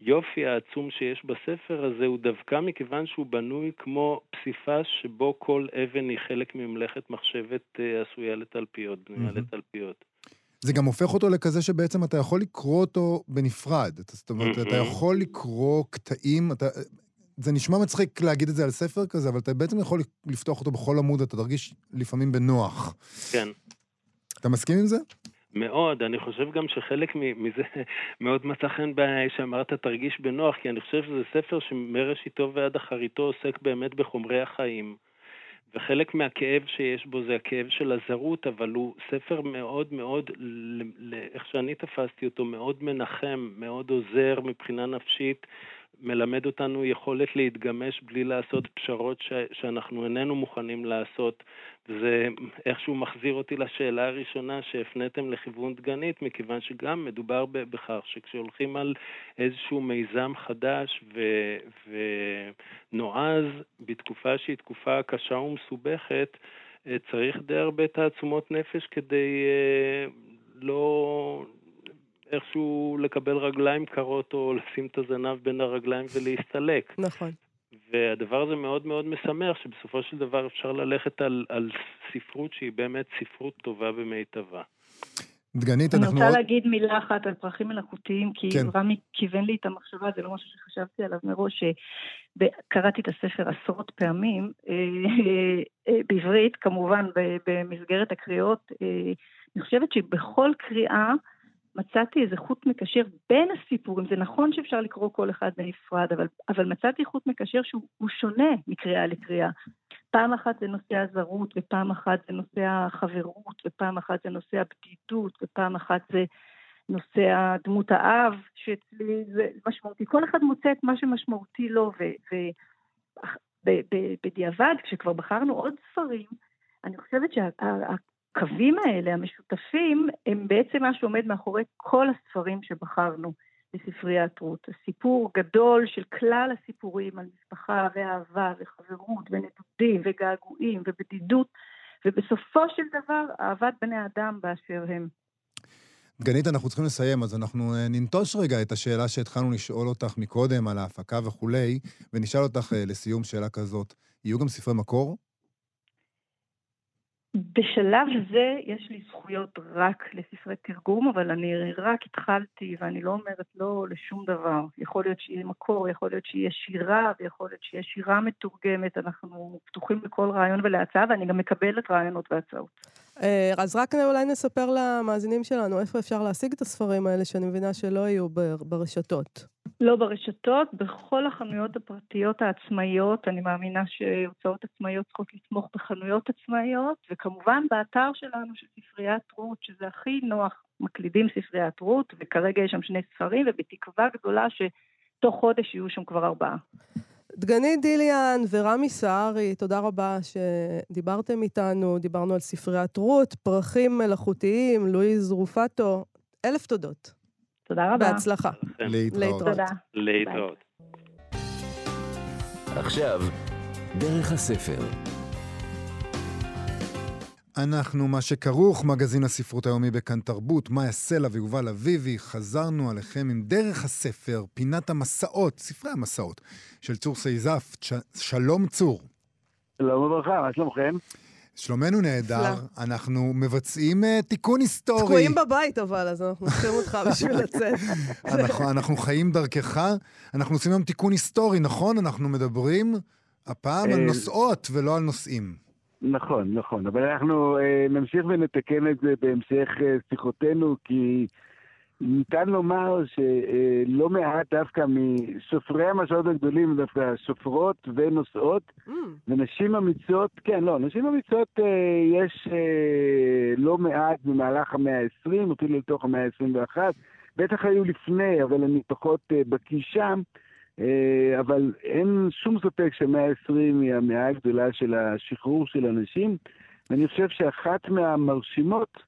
Speaker 4: היופי העצום שיש בספר הזה הוא דווקא מכיוון שהוא בנוי כמו פסיפס שבו כל אבן היא חלק ממלאכת מחשבת אה, עשויה לתלפיות, בנויה mm-hmm. לתלפיות.
Speaker 1: זה גם הופך אותו לכזה שבעצם אתה יכול לקרוא אותו בנפרד. זאת אומרת, אתה יכול לקרוא קטעים, אתה... זה נשמע מצחיק להגיד את זה על ספר כזה, אבל אתה בעצם יכול לפתוח אותו בכל עמוד, אתה תרגיש לפעמים בנוח.
Speaker 4: כן.
Speaker 1: אתה מסכים עם זה?
Speaker 4: מאוד, אני חושב גם שחלק מזה מאוד מצא חן בעיניי שאמרת תרגיש בנוח, כי אני חושב שזה ספר שמראשיתו ועד אחריתו עוסק באמת בחומרי החיים. וחלק מהכאב שיש בו זה הכאב של הזרות, אבל הוא ספר מאוד מאוד, איך שאני תפסתי אותו, מאוד מנחם, מאוד עוזר מבחינה נפשית. מלמד אותנו יכולת להתגמש בלי לעשות פשרות ש- שאנחנו איננו מוכנים לעשות. וזה איכשהו מחזיר אותי לשאלה הראשונה שהפניתם לכיוון דגנית, מכיוון שגם מדובר בכך שכשהולכים על איזשהו מיזם חדש ו- ונועז בתקופה שהיא תקופה קשה ומסובכת, אה, צריך די הרבה תעצומות נפש כדי אה, לא, איכשהו לקבל רגליים קרות או לשים את הזנב בין הרגליים ולהסתלק.
Speaker 2: נכון.
Speaker 4: והדבר הזה מאוד מאוד משמח, שבסופו של דבר אפשר ללכת על, על ספרות שהיא באמת ספרות טובה במיטבה.
Speaker 1: דגנית,
Speaker 3: אנחנו...
Speaker 1: אני
Speaker 3: רוצה להגיד מילה אחת על פרחים מלאכותיים, כי כן. רמי כיוון לי את המחשבה, זה לא משהו שחשבתי עליו מראש, שקראתי את הספר עשרות פעמים, אה, אה, בעברית, כמובן, במסגרת הקריאות. אה, אני חושבת שבכל קריאה, מצאתי איזה חוט מקשר בין הסיפורים. זה נכון שאפשר לקרוא כל אחד בנפרד, אבל, אבל מצאתי חוט מקשר שהוא שונה מקריאה לקריאה. פעם אחת זה נושא הזרות, ופעם אחת זה נושא החברות, ופעם אחת זה נושא הבדידות, ופעם אחת זה נושא דמות האב, שאצלי זה משמעותי. כל אחד מוצא את מה שמשמעותי לו, ובדיעבד, כשכבר בחרנו עוד ספרים, אני חושבת שה... הקווים האלה, המשותפים, הם בעצם מה שעומד מאחורי כל הספרים שבחרנו בספריית רות. הסיפור גדול של כלל הסיפורים על משפחה ואהבה וחברות ונדודים וגעגועים ובדידות, ובסופו של דבר אהבת בני אדם באשר הם.
Speaker 1: דגנית, אנחנו צריכים לסיים, אז אנחנו אה, ננטוש רגע את השאלה שהתחלנו לשאול אותך מקודם על ההפקה וכולי, ונשאל אותך אה, לסיום שאלה כזאת. יהיו גם ספרי מקור?
Speaker 3: בשלב זה יש לי זכויות רק לספרי תרגום, אבל אני רק התחלתי ואני לא אומרת לא לשום דבר. יכול להיות שיהיה מקור, יכול להיות שיהיה שירה, ויכול להיות שיהיה שירה מתורגמת. אנחנו פתוחים לכל רעיון ולהצעה, ואני גם מקבלת רעיונות והצעות.
Speaker 2: אה, אז רק אולי נספר למאזינים שלנו איפה אפשר להשיג את הספרים האלה, שאני מבינה שלא יהיו ברשתות.
Speaker 3: לא ברשתות, בכל החנויות הפרטיות העצמאיות, אני מאמינה שהוצאות עצמאיות צריכות לתמוך בחנויות עצמאיות, וכמובן באתר שלנו של ספריית רות, שזה הכי נוח, מקלידים ספריית רות, וכרגע יש שם שני ספרים, ובתקווה גדולה שתוך חודש יהיו שם כבר ארבעה.
Speaker 2: דגנית דיליאן ורמי סהרי, תודה רבה שדיברתם איתנו, דיברנו על ספריית רות, פרחים מלאכותיים, לואיז רופטו, אלף תודות.
Speaker 3: תודה רבה.
Speaker 2: בהצלחה.
Speaker 1: להתראות.
Speaker 3: תודה.
Speaker 4: להתראות.
Speaker 5: עכשיו, דרך הספר.
Speaker 1: אנחנו מה שכרוך, מגזין הספרות היומי בכאן תרבות, מאיה סלע ויובל אביבי, חזרנו עליכם עם דרך הספר, פינת המסעות, ספרי המסעות, של צור סייזף. שלום צור.
Speaker 6: שלום וברכה, מה שלומכם?
Speaker 1: שלומנו נהדר, אנחנו מבצעים uh, תיקון היסטורי.
Speaker 2: תקועים בבית אבל, אז אנחנו צריכים אותך בשביל לצאת.
Speaker 1: אנחנו, אנחנו חיים דרכך, אנחנו עושים היום תיקון היסטורי, נכון? אנחנו מדברים הפעם על אה, נוסעות ולא על נוסעים.
Speaker 6: נכון, נכון, אבל אנחנו אה, נמשיך ונתקן את זה בהמשך אה, שיחותינו, כי ניתן לומר שלא מעט דווקא מסופרי המשאות הגדולים, דווקא שופרות ונוסעות, mm. ונשים אמיצות, כן, לא, נשים אמיצות אה, יש אה, לא מעט במהלך המאה ה-20, אפילו לתוך המאה ה-21, בטח היו לפני, אבל אני פחות אה, בקיא שם. אה, אבל אין שום ספק שהמאה ה-20 היא המאה הגדולה של השחרור של אנשים, ואני חושב שאחת מהמרשימות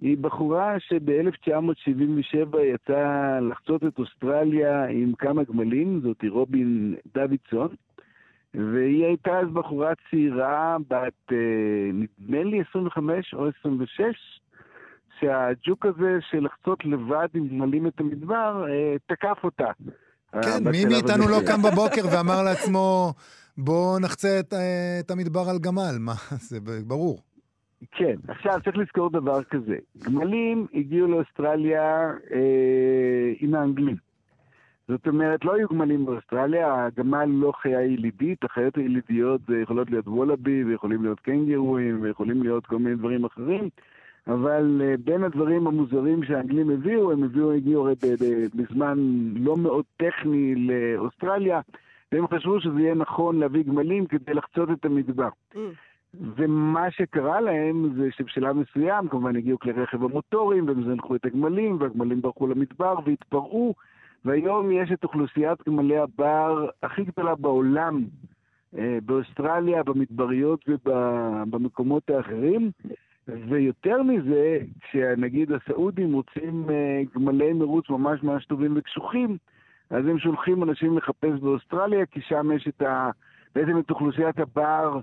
Speaker 6: היא בחורה שב-1977 יצאה לחצות את אוסטרליה עם כמה גמלים, זאתי רובין דוידסון, והיא הייתה אז בחורה צעירה, בת אה, נדמה לי 25 או 26, שהג'וק הזה של לחצות לבד עם גמלים את המדבר, אה, תקף אותה.
Speaker 1: כן, מי מאיתנו לא קם בבוקר ואמר לעצמו, בוא נחצה את, את המדבר על גמל, מה, זה ברור.
Speaker 6: כן, עכשיו צריך לזכור דבר כזה. גמלים הגיעו לאוסטרליה אה, עם האנגלים. זאת אומרת, לא היו גמלים באוסטרליה, הגמל לא חיה ילידית, החיות הילידיות זה יכולות להיות וולאבי, ויכולים להיות קנגרואים, ויכולים להיות כל מיני דברים אחרים, אבל uh, בין הדברים המוזרים שהאנגלים הביאו, הם הביאו, הגיעו הרי בזמן לא מאוד טכני לאוסטרליה, והם חשבו שזה יהיה נכון להביא גמלים כדי לחצות את המדבר. Mm. ומה שקרה להם זה שבשלב מסוים, כמובן הגיעו כלי רכב המוטוריים, והם זנחו את הגמלים, והגמלים ברחו למדבר והתפרעו, והיום יש את אוכלוסיית גמלי הבר הכי גדולה בעולם, אה, באוסטרליה, במדבריות ובמקומות האחרים. ויותר מזה, כשנגיד הסעודים רוצים אה, גמלי מרוץ ממש ממש טובים וקשוחים, אז הם שולחים אנשים לחפש באוסטרליה, כי שם יש את ה... בעצם את אוכלוסיית הבר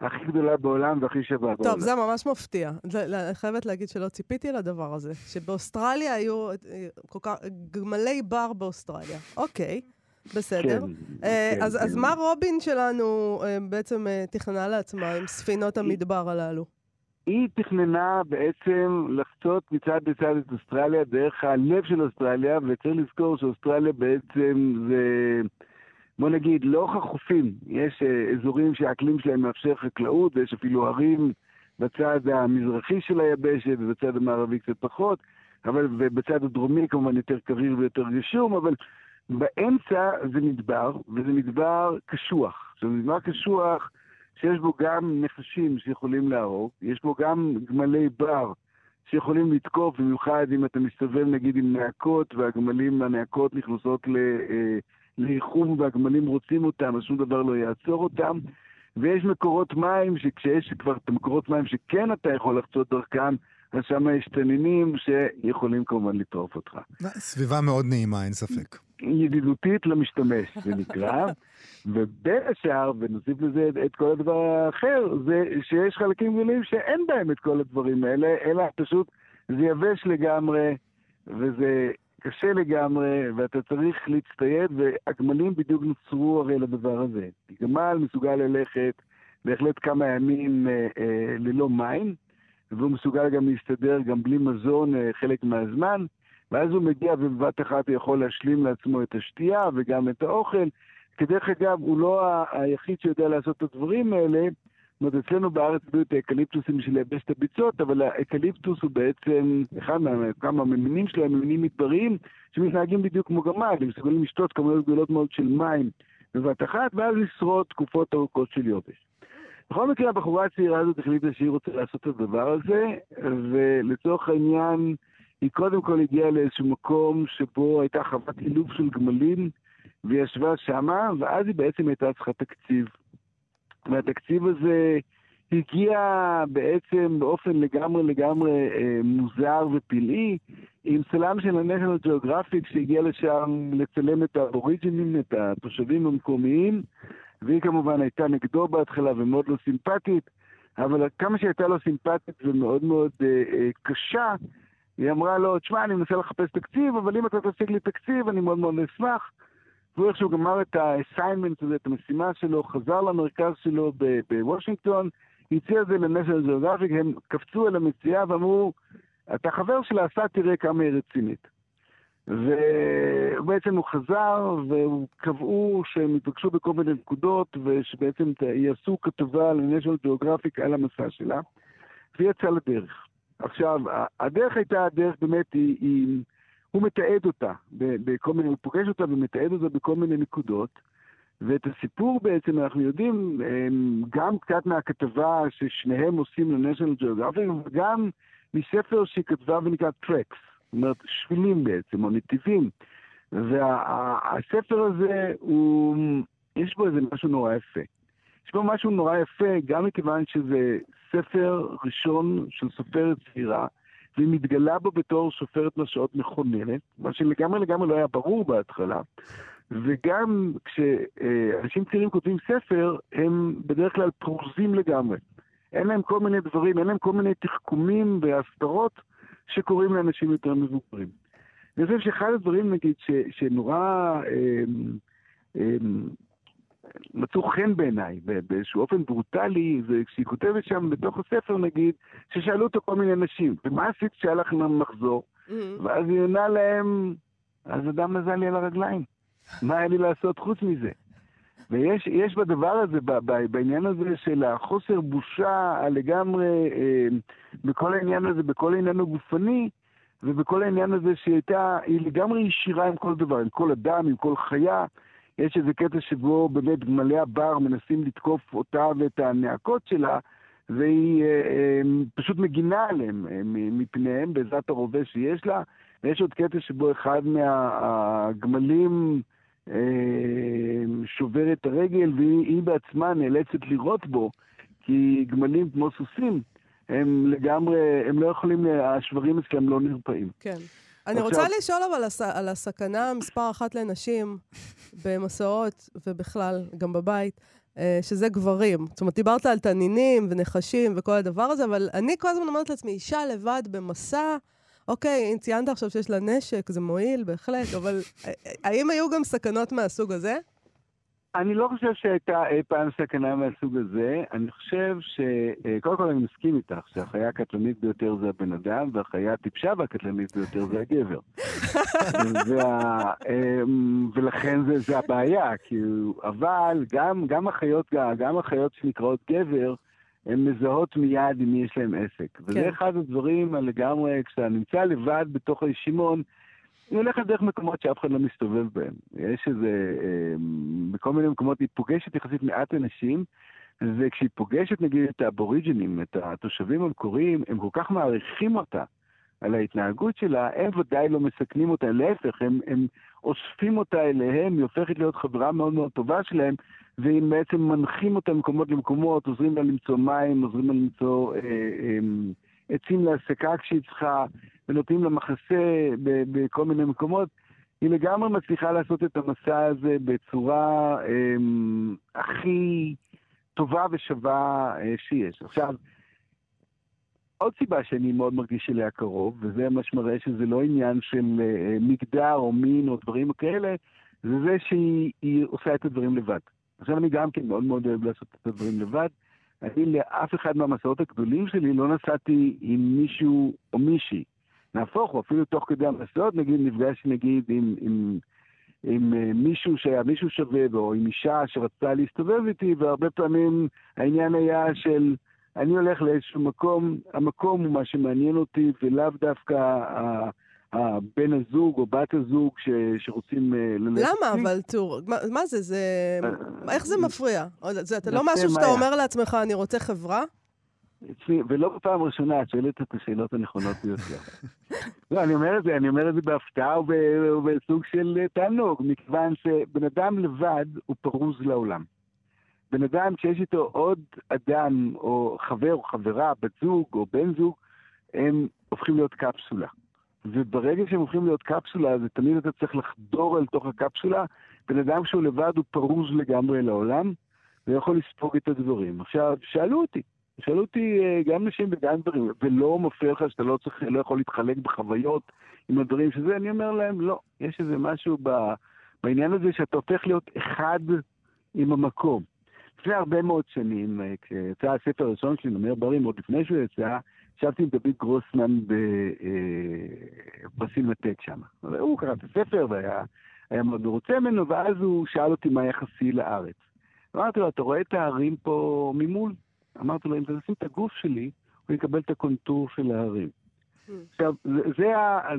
Speaker 6: הכי גדולה בעולם והכי שווה בעולם.
Speaker 2: טוב, זה ממש מפתיע. אני חייבת להגיד שלא ציפיתי לדבר הזה, שבאוסטרליה היו אה, כל כך... גמלי בר באוסטרליה. אוקיי. בסדר. כן, אה, כן, אז, כן. אז מה רובין שלנו אה, בעצם תכננה לעצמה עם ספינות המדבר הללו?
Speaker 6: היא תכננה בעצם לחצות מצד לצד את אוסטרליה דרך הלב של אוסטרליה, וצריך לזכור שאוסטרליה בעצם זה... בוא נגיד, לאורך החופים יש אה, אזורים שהאקלים שלהם מאפשר חקלאות, ויש אפילו ערים בצד המזרחי של היבשת, ובצד המערבי קצת פחות, אבל ובצד הדרומי כמובן יותר קריר ויותר גשום, אבל באמצע זה מדבר, וזה מדבר קשוח. עכשיו, מדבר קשוח שיש בו גם נחשים שיכולים להרוג, יש בו גם גמלי בר שיכולים לתקוף, במיוחד אם אתה מסתובב נגיד עם נעקות, והגמלים, הנעקות נכנסות. אה, לאיחום והגמלים רוצים אותם, אז שום דבר לא יעצור אותם. ויש מקורות מים, שכשיש כבר את המקורות מים שכן אתה יכול לחצות דרכם, אז שם יש תנינים שיכולים כמובן לטרוף אותך.
Speaker 1: סביבה מאוד נעימה, אין ספק.
Speaker 6: ידידותית למשתמש, זה נקרא. ובין השאר, ונוסיף לזה את כל הדבר האחר, זה שיש חלקים גדולים שאין בהם את כל הדברים האלה, אלא פשוט זה יבש לגמרי, וזה קשה לגמרי, ואתה צריך להצטייד, והגמלים בדיוק נוצרו הרי לדבר הזה. גמל מסוגל ללכת בהחלט כמה ימים אה, אה, ללא מים, והוא מסוגל גם להסתדר גם בלי מזון אה, חלק מהזמן, ואז הוא מגיע ובבת אחת הוא יכול להשלים לעצמו את השתייה וגם את האוכל. כדרך אגב, הוא לא היחיד שיודע לעשות את הדברים האלה, זאת אומרת, אצלנו בארץ הביאו את האקליפטוסים בשביל לייבש את הביצות, אבל האקליפטוס הוא בעצם, אחד מכמה המינים שלו הם מינים מדבריים, שמתנהגים בדיוק כמו גמל, הם מסוגלים לשתות כמויות גדולות מאוד של מים בבת אחת, ואז לשרוד תקופות ארוכות של יובש. בכל מקרה, הבחורה הצעירה הזאת החליטה שהיא רוצה לעשות את הדבר הזה, ולצורך העניין, היא קודם כל הגיעה לאיזשהו מקום שבו הייתה חוות אילוף של גמלים, והיא ישבה שמה, ואז היא בעצם הייתה צריכה תקציב. והתקציב הזה הגיע בעצם באופן לגמרי לגמרי אה, מוזר ופלאי, עם צלם של ה-National שהגיע לשם לצלם את האוריג'ינים, את התושבים המקומיים, והיא כמובן הייתה נגדו בהתחלה ומאוד לא סימפטית, אבל כמה שהייתה לו סימפטית ומאוד מאוד אה, אה, קשה, היא אמרה לו, תשמע, אני מנסה לחפש תקציב, אבל אם אתה תשיג לי תקציב, אני מאוד מאוד אשמח. והוא איכשהו גמר את ה-assignment הזה, את המשימה שלו, חזר למרכז שלו בוושינגטון, הציע את זה לנשל ג'אוגרפיק, הם קפצו אל המציאה ואמרו, אתה חבר שלה, עשה תראה כמה היא רצינית. ובעצם הוא חזר, וקבעו שהם התבקשו בכל מיני נקודות, ושבעצם יעשו כתובה לנשל ג'אוגרפיק על המסע שלה, והיא יצאה לדרך. עכשיו, הדרך הייתה, הדרך באמת היא, היא הוא מתעד אותה בכל מיני, הוא פוגש אותה ומתעד אותה בכל מיני נקודות. ואת הסיפור בעצם אנחנו יודעים גם קצת מהכתבה ששניהם עושים ל-National Geographic, וגם מספר שהיא כתבה ונקרא טרקס, זאת אומרת שבילים בעצם, או נתיבים. והספר וה, הזה, הוא, יש בו איזה משהו נורא יפה. יש בו משהו נורא יפה, גם מכיוון שזה ספר ראשון של סופרת צעירה, והיא מתגלה בו בתור שופרת נשאות מכוננת, מה שלגמרי לגמרי לא היה ברור בהתחלה. וגם כשאנשים צעירים כותבים ספר, הם בדרך כלל פרוזים לגמרי. אין להם כל מיני דברים, אין להם כל מיני תחכומים והסתרות שקורים לאנשים יותר מבוגרים. אני חושב שאחד הדברים, נגיד, ש, שנורא אה, אה, מצאו חן בעיניי, באיזשהו אופן ברוטלי, זה כשהיא כותבת שם בתוך הספר נגיד, ששאלו אותו כל מיני נשים, ומה עשית כשהיה לך מחזור? Mm-hmm. ואז היא עונה להם, אז אדם נזל לי על הרגליים. מה היה לי לעשות חוץ מזה? ויש בדבר הזה, בעניין הזה של החוסר בושה לגמרי, אה, בכל העניין הזה, בכל העניין הגופני, ובכל העניין הזה שהיא הייתה, היא לגמרי ישירה עם כל דבר, עם כל אדם, עם כל חיה. יש איזה קטע שבו באמת גמלי הבר מנסים לתקוף אותה ואת הנאקות שלה, והיא אה, אה, פשוט מגינה עליהם אה, מפניהם בעזרת הרובה שיש לה. ויש עוד קטע שבו אחד מהגמלים אה, שובר את הרגל, והיא בעצמה נאלצת לירות בו, כי גמלים כמו סוסים, הם לגמרי, הם לא יכולים, השברים אצלם לא נרפאים.
Speaker 2: כן. אני רוצה לשאול אבל על הסכנה מספר אחת לנשים במסעות ובכלל, גם בבית, אה, שזה גברים. זאת אומרת, דיברת על תנינים ונחשים וכל הדבר הזה, אבל אני כל הזמן אומרת לעצמי, אישה לבד במסע, אוקיי, אם ציינת עכשיו שיש לה נשק, זה מועיל, בהחלט, אבל אה, אה, האם היו גם סכנות מהסוג הזה?
Speaker 6: אני לא חושב שהייתה אי פעם סכנה מהסוג הזה. אני חושב ש... אה, קודם כל אני מסכים איתך שהחיה הקטלנית ביותר זה הבן אדם, והחיה הטיפשה והקטלנית ביותר זה הגבר. וה... אמ, ולכן זה, זה הבעיה, כאילו, אבל גם, גם, החיות, גם החיות שנקראות גבר, הן מזהות מיד עם מי יש להם עסק. כן. וזה אחד הדברים לגמרי, כשאתה נמצא לבד בתוך הישימון, היא הולכת דרך מקומות שאף אחד לא מסתובב בהם. יש איזה, אה, בכל מיני מקומות היא פוגשת יחסית מעט אנשים, וכשהיא פוגשת נגיד את האבוריג'ינים, את התושבים המקוריים, הם כל כך מעריכים אותה על ההתנהגות שלה, הם ודאי לא מסכנים אותה, להפך, הם, הם אוספים אותה אליהם, היא הופכת להיות חברה מאוד מאוד טובה שלהם, והם בעצם מנחים אותה ממקומות למקומות, עוזרים לה למצוא מים, עוזרים לה למצוא אה, אה, עצים להסקה כשהיא צריכה, ונותנים לה מחסה בכל מיני מקומות. היא לגמרי מצליחה לעשות את המסע הזה בצורה אה, הכי טובה ושווה אה, שיש. עכשיו, עוד סיבה שאני מאוד מרגיש אליה קרוב, וזה מה שמראה שזה לא עניין של אה, מגדר או מין או דברים כאלה, זה זה שהיא עושה את הדברים לבד. עכשיו אני גם כן מאוד מאוד אוהב לעשות את הדברים לבד. אני לאף אחד מהמסעות הגדולים שלי לא נסעתי עם מישהו או מישהי. נהפוך, או אפילו תוך כדי המסעות, נגיד, נפגשתי נגיד עם, עם, עם אה, מישהו שהיה מישהו שווה, או עם אישה שרצתה להסתובב איתי, והרבה פעמים העניין היה של, אני הולך לאיזשהו מקום, המקום הוא מה שמעניין אותי, ולאו דווקא הבן הזוג או בת הזוג ש, שרוצים אה,
Speaker 2: ללכת. למה? אבל טור, מה, מה זה? זה... אה, איך זה מפריע? זה, אתה לא משהו שאתה אומר לעצמך, אני רוצה חברה?
Speaker 6: ולא בפעם ראשונה, את שואלת את השאלות הנכונות ביותר. לא, אני אומר את זה, אני אומר את זה בהפתעה ובסוג של תענוג, מכיוון שבן אדם לבד הוא פרוז לעולם. בן אדם שיש איתו עוד אדם, או חבר או חברה, בת זוג או בן זוג, הם הופכים להיות קפסולה. וברגע שהם הופכים להיות קפסולה, זה תמיד אתה צריך לחדור אל תוך הקפסולה. בן אדם שהוא לבד הוא פרוז לגמרי לעולם, ויכול לספוג את הדברים. עכשיו, שאלו אותי, שאלו אותי אה, גם נשים וגם דברים, ולא מפריע לך שאתה לא צריך, לא יכול להתחלק בחוויות עם הדברים שזה, אני אומר להם, לא, יש איזה משהו ב, בעניין הזה שאתה הופך להיות אחד עם המקום. לפני הרבה מאוד שנים, אה, כשיצא הספר הראשון שלי, נאמר ברים, עוד לפני שהוא יצא, ישבתי עם דוד גרוסמן בסינמטק אה, שם. הוא קרא את הספר והיה מאוד מרוצה ממנו, ואז הוא שאל אותי מה יחסי לארץ. אמרתי לו, אתה רואה את ההרים פה ממול? אמרתי לו, אם תשים את הגוף שלי, הוא יקבל את הקונטור של ההרים. Hmm. עכשיו, זה, זה,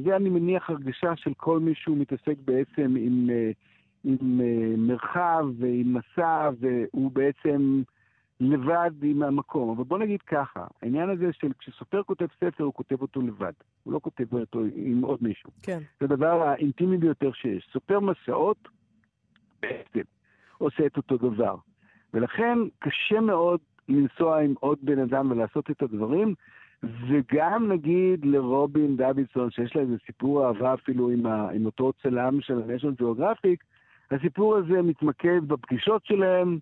Speaker 6: זה אני מניח הרגשה של כל מי שהוא מתעסק בעצם עם, אה, עם אה, מרחב ועם מסע, והוא בעצם לבד עם המקום. אבל בוא נגיד ככה, העניין הזה של כשסופר כותב ספר, הוא כותב אותו לבד. הוא לא כותב אותו עם עוד מישהו.
Speaker 2: כן.
Speaker 6: זה הדבר האינטימי ביותר שיש. סופר מסעות, בעצם, עושה את אותו דבר. ולכן קשה מאוד לנסוע עם עוד בן אדם ולעשות את הדברים, וגם נגיד לרובין דוידסון, שיש לה איזה סיפור אהבה אפילו עם, ה, עם אותו צלם של ה-National Geographic, הסיפור הזה מתמקד בפגישות שלהם,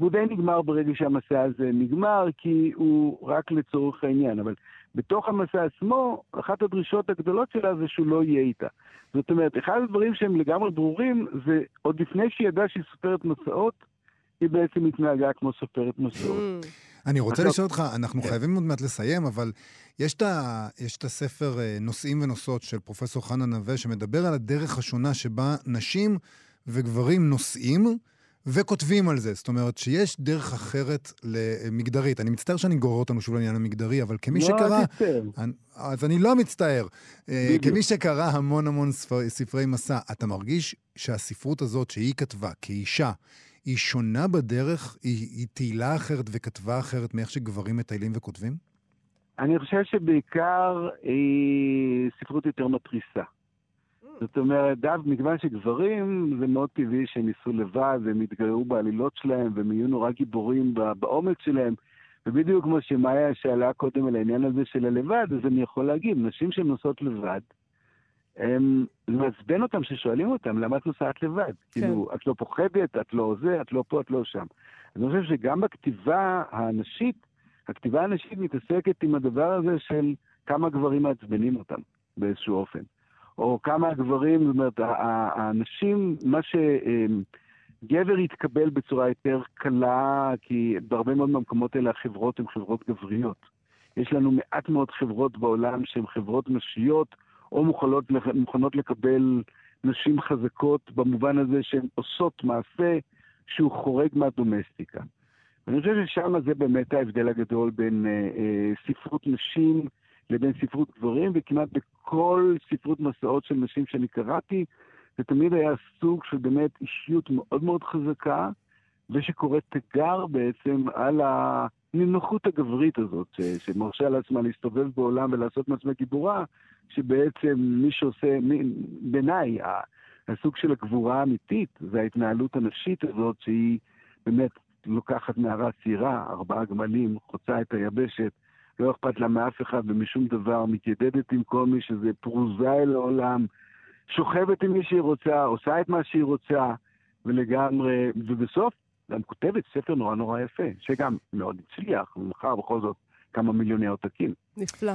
Speaker 6: והוא די נגמר ברגע שהמסע הזה נגמר, כי הוא רק לצורך העניין. אבל בתוך המסע עצמו, אחת הדרישות הגדולות שלה זה שהוא לא יהיה איתה. זאת אומרת, אחד הדברים שהם לגמרי ברורים, זה עוד לפני שהיא ידעה שהיא סופרת מסעות, היא בעצם התנהגה כמו סופרת מסורת. Mm.
Speaker 1: אני רוצה לשאול אותך, אנחנו כן. חייבים עוד מעט לסיים, אבל יש את הספר אה, נושאים ונושאות של פרופסור חנה נווה, שמדבר על הדרך השונה שבה נשים וגברים נושאים, וכותבים על זה. זאת אומרת, שיש דרך אחרת למגדרית. אני מצטער שאני גורר אותנו שוב לעניין המגדרי, אבל כמי לא, שקרא... לא, תצטער. אז אני לא מצטער. אה, בדיוק. כמי שקרא המון המון ספר, ספרי מסע, אתה מרגיש שהספרות הזאת שהיא כתבה כאישה, היא שונה בדרך? היא, היא תהילה אחרת וכתבה אחרת מאיך שגברים מטיילים וכותבים?
Speaker 6: אני חושב שבעיקר היא ספרות יותר מתריסה. זאת אומרת, דו, מכיוון שגברים, זה מאוד טבעי שהם ייסעו לבד, והם יתגררו בעלילות שלהם, והם יהיו נורא גיבורים בעומק שלהם. ובדיוק כמו שמאיה שאלה קודם על העניין הזה של הלבד, אז אני יכול להגיד, נשים שהן נוסעות לבד, הם, זה מעצבן אותם ששואלים אותם, למה את נוסעת לבד? כן. כאילו, את לא פוחדת, את לא זה, את לא פה, את לא שם. אז אני חושב שגם בכתיבה הנשית, הכתיבה הנשית מתעסקת עם הדבר הזה של כמה גברים מעצבנים אותם באיזשהו אופן. או כמה הגברים, זאת אומרת, האנשים, מה שגבר יתקבל בצורה יותר קלה, כי בהרבה מאוד מהמקומות האלה החברות הן חברות גבריות. יש לנו מעט מאוד חברות בעולם שהן חברות נשיות, או מוכנות, מוכנות לקבל נשים חזקות במובן הזה שהן עושות מעשה שהוא חורג מהדומסטיקה. ואני חושב ששם זה באמת ההבדל הגדול בין אה, אה, ספרות נשים לבין ספרות גברים, וכמעט בכל ספרות מסעות של נשים שאני קראתי, זה תמיד היה סוג של באמת אישיות מאוד מאוד חזקה, ושקוראת תיגר בעצם על הנינוחות הגברית הזאת, שמרשה לעצמה להסתובב בעולם ולעשות מעצמה גיבורה, שבעצם מי שעושה, בעיניי, הסוג של הגבורה האמיתית זה ההתנהלות הנשית הזאת, שהיא באמת לוקחת נערה צעירה, ארבעה גמלים, חוצה את היבשת, לא אכפת לה מאף אחד ומשום דבר, מתיידדת עם כל מי שזה פרוזה אל העולם, שוכבת עם מי שהיא רוצה, עושה את מה שהיא רוצה, ולגמרי, ובסוף גם כותבת ספר נורא נורא יפה, שגם מאוד הצליח, ומכר בכל זאת כמה מיליוני עותקים.
Speaker 2: נפלא.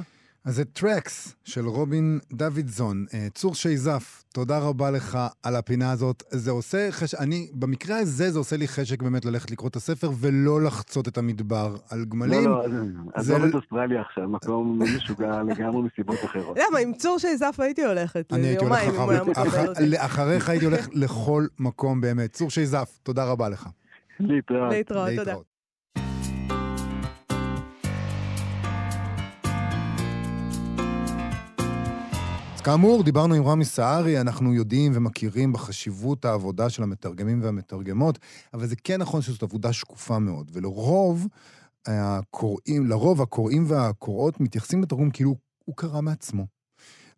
Speaker 1: אז זה טרקס של רובין דוידזון. אה, צור שייזף, תודה רבה לך על הפינה הזאת. זה עושה חשק, אני, במקרה הזה זה עושה לי חשק באמת ללכת לקרוא את הספר ולא לחצות את המדבר על גמלים.
Speaker 6: לא, לא, עזוב את אוסטרליה עכשיו, מקום משוגע לגמרי מסיבות אחרות.
Speaker 2: למה, עם צור שייזף הייתי הולכת היה מקבל אותי.
Speaker 1: אחריך הייתי הולך לכל מקום באמת. צור שייזף, תודה רבה לך.
Speaker 6: להתראות.
Speaker 2: להתראות, תודה.
Speaker 1: כאמור, דיברנו עם רמי סהרי, אנחנו יודעים ומכירים בחשיבות העבודה של המתרגמים והמתרגמות, אבל זה כן נכון שזאת עבודה שקופה מאוד, ולרוב הקוראים, לרוב הקוראים והקוראות מתייחסים לתרגום כאילו הוא קרא מעצמו.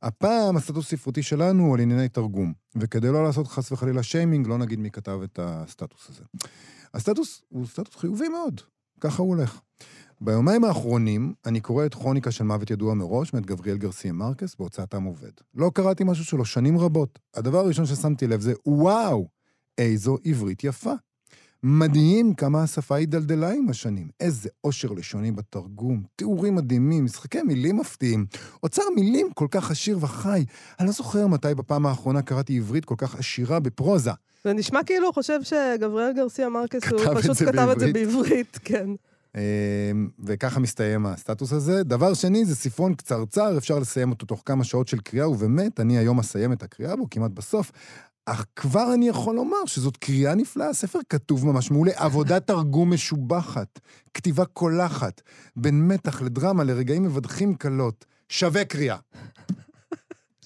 Speaker 1: הפעם הסטטוס ספרותי שלנו הוא על ענייני תרגום, וכדי לא לעשות חס וחלילה שיימינג, לא נגיד מי כתב את הסטטוס הזה. הסטטוס הוא סטטוס חיובי מאוד, ככה הוא הולך. ביומיים האחרונים אני קורא את כרוניקה של מוות ידוע מראש, מאת גבריאל גרסיה מרקס, בהוצאת עם עובד. לא קראתי משהו שלו שנים רבות. הדבר הראשון ששמתי לב זה, וואו, איזו עברית יפה. מדהים כמה השפה הידלדלה עם השנים. איזה עושר לשוני בתרגום, תיאורים מדהימים, משחקי מילים מפתיעים, אוצר מילים כל כך עשיר וחי. אני לא זוכר מתי בפעם האחרונה קראתי עברית כל כך עשירה בפרוזה.
Speaker 2: זה נשמע כאילו הוא חושב שגבריאל גרסיה מרקס, הוא פשוט כתב בעברית. את זה בעברית, כן.
Speaker 1: אמ, וככה מסתיים הסטטוס הזה. דבר שני, זה ספרון קצרצר, אפשר לסיים אותו תוך כמה שעות של קריאה, ובאמת, אני היום אסיים את הקריאה בו, כמעט בסוף. אך כבר אני יכול לומר שזאת קריאה נפלאה, הספר כתוב ממש מעולה, עבודת תרגום משובחת, כתיבה קולחת, בין מתח לדרמה, לרגעים מבדחים קלות. שווה קריאה.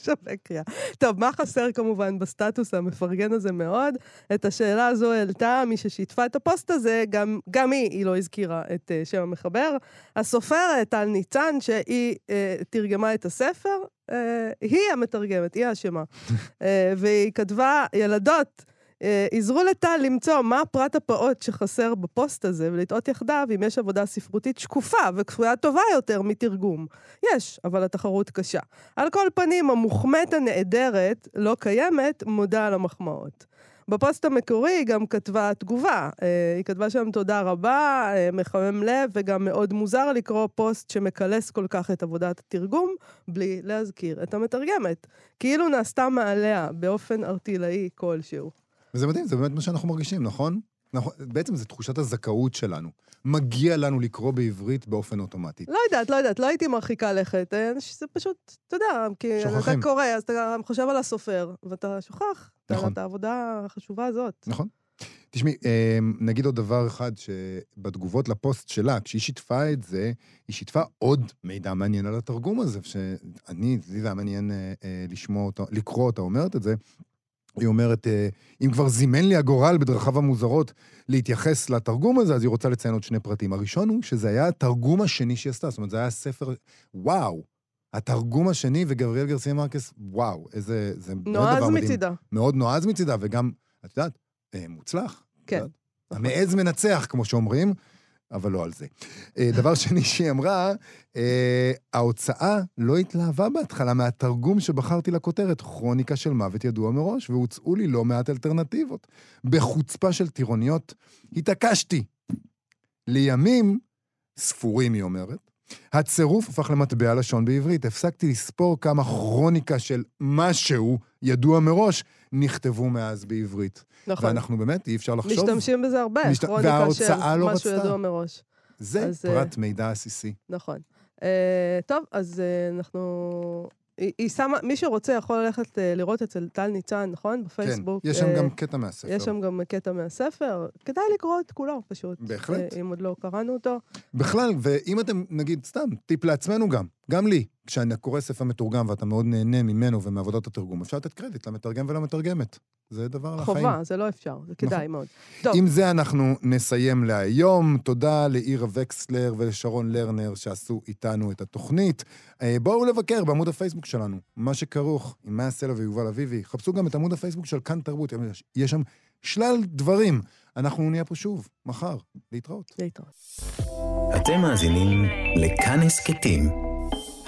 Speaker 2: שווה קריאה. טוב, מה חסר כמובן בסטטוס המפרגן הזה מאוד? את השאלה הזו העלתה מי ששיתפה את הפוסט הזה, גם, גם היא, היא לא הזכירה את uh, שם המחבר. הסופרת טל ניצן, שהיא uh, תרגמה את הספר, uh, היא המתרגמת, היא האשמה. uh, והיא כתבה, ילדות, עזרו לטל למצוא מה הפרט הפעוט שחסר בפוסט הזה, ולתהות יחדיו אם יש עבודה ספרותית שקופה וכפויה טובה יותר מתרגום. יש, אבל התחרות קשה. על כל פנים, המוחמאת הנעדרת, לא קיימת, מודה על המחמאות. בפוסט המקורי היא גם כתבה תגובה. אה, היא כתבה שם תודה רבה, אה, מחמם לב, וגם מאוד מוזר לקרוא פוסט שמקלס כל כך את עבודת התרגום, בלי להזכיר את המתרגמת. כאילו נעשתה מעליה באופן ארטילאי כלשהו.
Speaker 1: וזה מדהים, זה באמת מה שאנחנו מרגישים, נכון? נכון, בעצם זו תחושת הזכאות שלנו. מגיע לנו לקרוא בעברית באופן אוטומטי.
Speaker 2: לא יודעת, לא יודעת, לא הייתי מרחיקה לכת. אה, זה פשוט, אתה יודע, כי שוכחים. אתה קורא, אז אתה חושב על הסופר, ואתה שוכח נכון. את העבודה החשובה הזאת.
Speaker 1: נכון. תשמעי, אמ, נגיד עוד דבר אחד, שבתגובות לפוסט שלה, כשהיא שיתפה את זה, היא שיתפה עוד מידע מעניין על התרגום הזה, שאני, לי זה היה מעניין אה, אה, לשמוע אותה, לקרוא אותה אומרת את זה. היא אומרת, אה, אם כבר זימן לי הגורל בדרכיו המוזרות להתייחס לתרגום הזה, אז היא רוצה לציין עוד שני פרטים. הראשון הוא שזה היה התרגום השני שהיא עשתה, זאת אומרת, זה היה ספר, וואו, התרגום השני וגבריאל גרסיה מרקס, וואו, איזה, זה
Speaker 2: באמת דבר מדהים. נועז מצידה.
Speaker 1: מאוד נועז מצידה, וגם, את יודעת, אה, מוצלח.
Speaker 2: כן.
Speaker 1: המעז מנצח, כמו שאומרים, אבל לא על זה. אה, דבר שני שהיא אמרה, אה, ההוצאה לא התלהבה בהתחלה מהתרגום שבחרתי לכותרת, כרוניקה של מוות ידוע מראש, והוצאו לי לא מעט אלטרנטיבות. בחוצפה של טירוניות, התעקשתי. לימים, ספורים, היא אומרת, הצירוף הפך למטבע לשון בעברית. הפסקתי לספור כמה כרוניקה של משהו ידוע מראש נכתבו מאז בעברית. נכון. ואנחנו באמת, אי אפשר לחשוב.
Speaker 2: משתמשים בזה הרבה, משת... כרוניקה של לא משהו רצתה. ידוע מראש.
Speaker 1: זה אז, פרט uh, מידע עסיסי.
Speaker 2: נכון. Uh, טוב, אז uh, אנחנו היא, היא שמה, מי שרוצה יכול ללכת uh, לראות אצל טל ניצן, נכון? בפייסבוק.
Speaker 1: כן, יש שם uh, גם קטע מהספר.
Speaker 2: יש שם גם קטע מהספר. כדאי לקרוא את כולו פשוט.
Speaker 1: בהחלט.
Speaker 2: Uh, אם עוד לא קראנו אותו.
Speaker 1: בכלל, ואם אתם, נגיד, סתם, טיפ לעצמנו גם, גם לי, כשאני קורא ספר מתורגם ואתה מאוד נהנה ממנו ומעבודת התרגום, אפשר לתת קרדיט למתרגם ולמתרגמת. זה דבר לחיים.
Speaker 2: חובה, זה לא אפשר, זה כדאי נכון. מאוד.
Speaker 1: טוב. עם זה אנחנו נסיים להיום. תודה לאירה וקסלר ולשרון לרנר שעשו איתנו את התוכנית. אה, בואו לבקר בעמוד הפייסבוק שלנו, מה שכרוך עם מאיה סלע ויובל אביבי. חפשו גם את עמוד הפייסבוק של כאן תרבות, יש שם שלל דברים. אנחנו נהיה פה שוב, מחר. להתראות.
Speaker 2: להתראות.
Speaker 5: אתם מאזינים לכאן הסכתים,